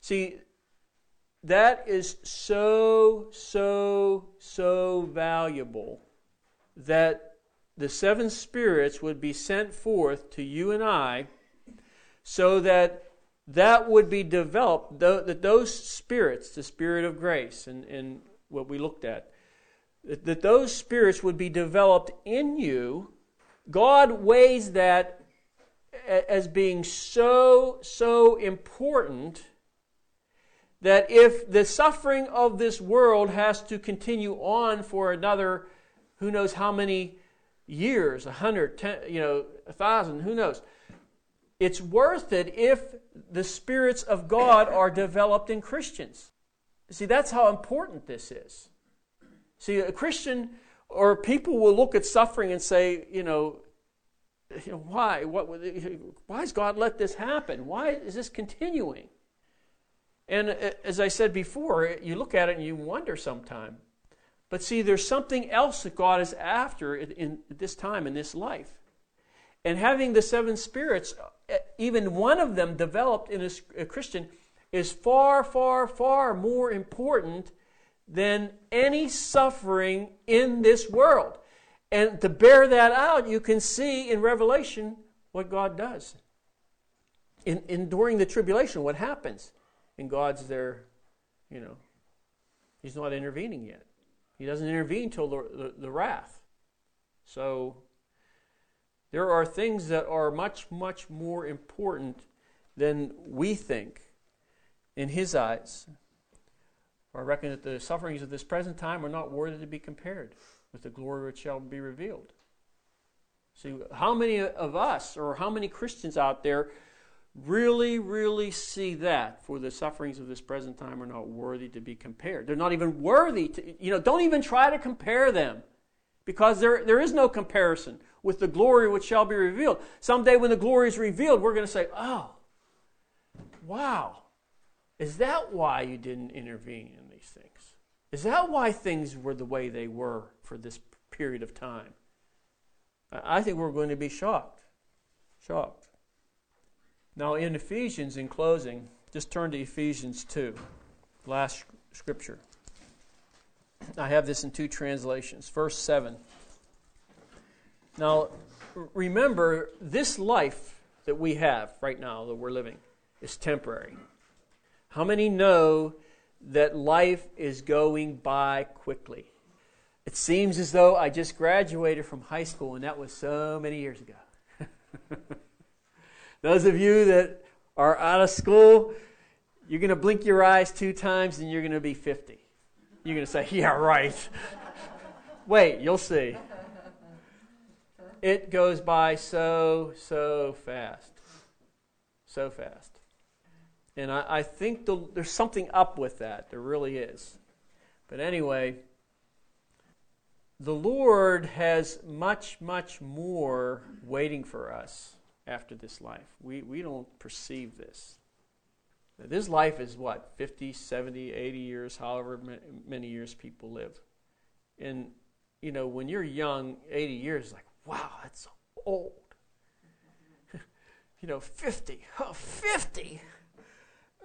See, that is so, so, so valuable that the seven spirits would be sent forth to you and I so that that would be developed, that those spirits, the spirit of grace and, and what we looked at, that those spirits would be developed in you. God weighs that as being so, so important that if the suffering of this world has to continue on for another, who knows how many years, a hundred, ten, you know, a thousand, who knows, it's worth it if the spirits of God are developed in Christians. See, that's how important this is. See, a Christian or people will look at suffering and say, you know, why? What, why has God let this happen? Why is this continuing? And uh, as I said before, you look at it and you wonder sometime. But see, there's something else that God is after in, this time, in this life. And having the seven spirits, uh, even one of them developed in a, a Christian, is far, far, far more important than any suffering in this world. And to bear that out, you can see in Revelation what God does. In, in during the tribulation, what happens? And God's there, you know, He's not intervening yet. He doesn't intervene till the, the, the wrath. So there are things that are much, much more important than we think in His eyes. I reckon that the sufferings of this present time are not worthy to be compared with the glory which shall be revealed. See, how many of us or how many Christians out there really, really see that for the sufferings of this present time are not worthy to be compared? They're not even worthy to, you know, don't even try to compare them because there, there is no comparison with the glory which shall be revealed. Someday when the glory is revealed, we're going to say, oh, wow, is that why you didn't intervene in these things? Is that why things were the way they were for this period of time? I think we're going to be shocked. Shocked. Now, in Ephesians, in closing, just turn to Ephesians 2, last scripture. I have this in two translations. Verse 7. Now, remember, this life that we have right now, that we're living, is temporary. How many know that life is going by quickly? It seems as though I just graduated from high school, and that was so many years ago. Those of you that are out of school, you're going to blink your eyes two times and you're going to be 50. You're going to say, Yeah, right. Wait, you'll see. It goes by so, so fast. So fast. And I, I think the, there's something up with that. There really is. But anyway, the Lord has much, much more waiting for us after this life. We, we don't perceive this. Now, this life is what, 50, 70, 80 years, however many years people live. And, you know, when you're young, 80 years is like, wow, that's old. you know, 50, oh, 50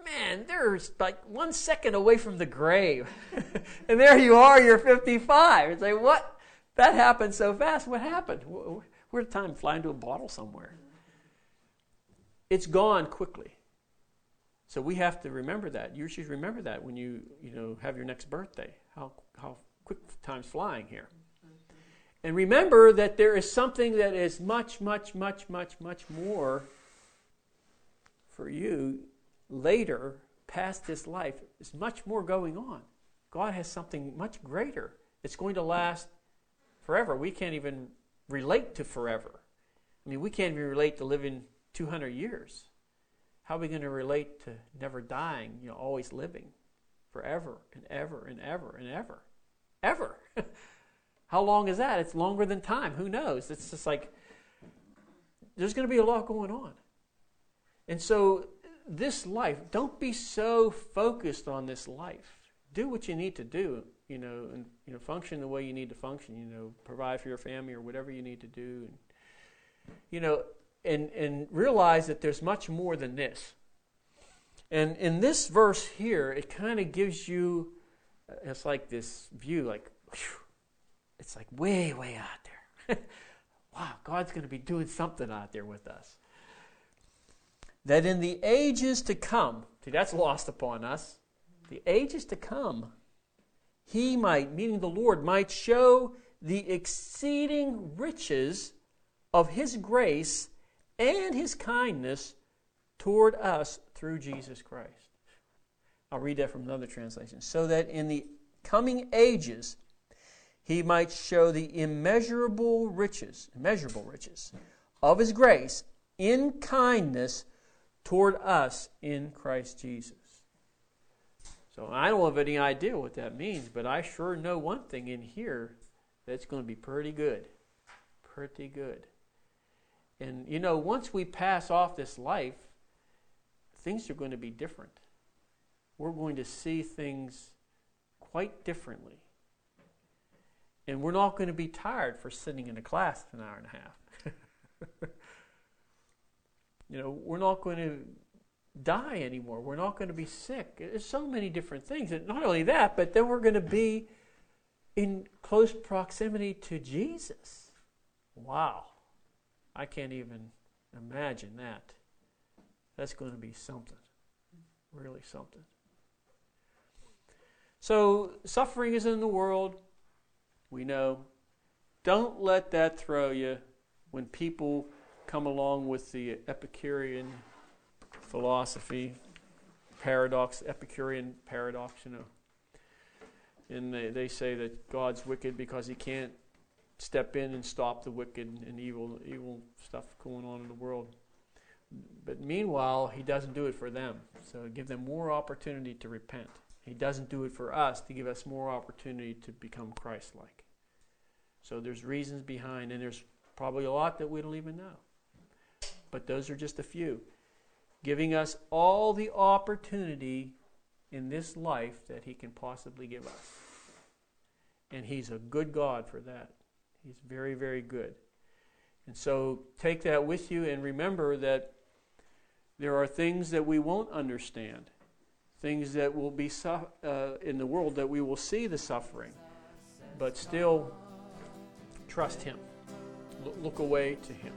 man, there's like one second away from the grave. and there you are, you're 55. It's like, what? That happened so fast. What happened? Where did time fly into a bottle somewhere? It's gone quickly. So we have to remember that. You should remember that when you, you know, have your next birthday. How, how quick time's flying here. And remember that there is something that is much, much, much, much, much more for you later, past this life, is much more going on. God has something much greater. It's going to last forever. We can't even relate to forever. I mean, we can't even relate to living 200 years. How are we going to relate to never dying, you know, always living? forever and ever and ever and ever. Ever. How long is that? It's longer than time. Who knows? It's just like there's going to be a lot going on. And so, this life, don't be so focused on this life. Do what you need to do, you know, and you know, function the way you need to function. You know, provide for your family or whatever you need to do, and you know, and and realize that there's much more than this. And in this verse here, it kind of gives you, uh, it's like this view, like, whew, it's like way, way out there. wow, God's going to be doing something out there with us. That in the ages to come, see, that's lost upon us. The ages to come, he might, meaning the Lord, might show the exceeding riches of his grace and his kindness toward us through Jesus Christ. I'll read that from another translation. So that in the coming ages he might show the immeasurable riches, immeasurable riches of his grace in kindness toward us in Christ Jesus. So I don't have any idea what that means, but I sure know one thing in here that's going to be pretty good. Pretty good. And you know, once we pass off this life, things are going to be different. We're going to see things quite differently. And we're not going to be tired for sitting in a class for an hour and a half. you know, we're not going to die anymore. We're not going to be sick. There's so many different things. And not only that, but then we're going to be in close proximity to Jesus. Wow. I can't even imagine that. That's going to be something. Really something. So, suffering is in the world. We know. Don't let that throw you when people come along with the Epicurean philosophy, paradox, Epicurean paradox, you know. And they, they say that God's wicked because he can't step in and stop the wicked and evil evil stuff going on in the world. But meanwhile, he doesn't do it for them. So give them more opportunity to repent. He doesn't do it for us to give us more opportunity to become Christ like. So there's reasons behind, and there's probably a lot that we don't even know. But those are just a few. Giving us all the opportunity in this life that He can possibly give us. And He's a good God for that. He's very, very good. And so take that with you and remember that there are things that we won't understand, things that will be su- uh, in the world that we will see the suffering, but still trust Him. L- look away to Him.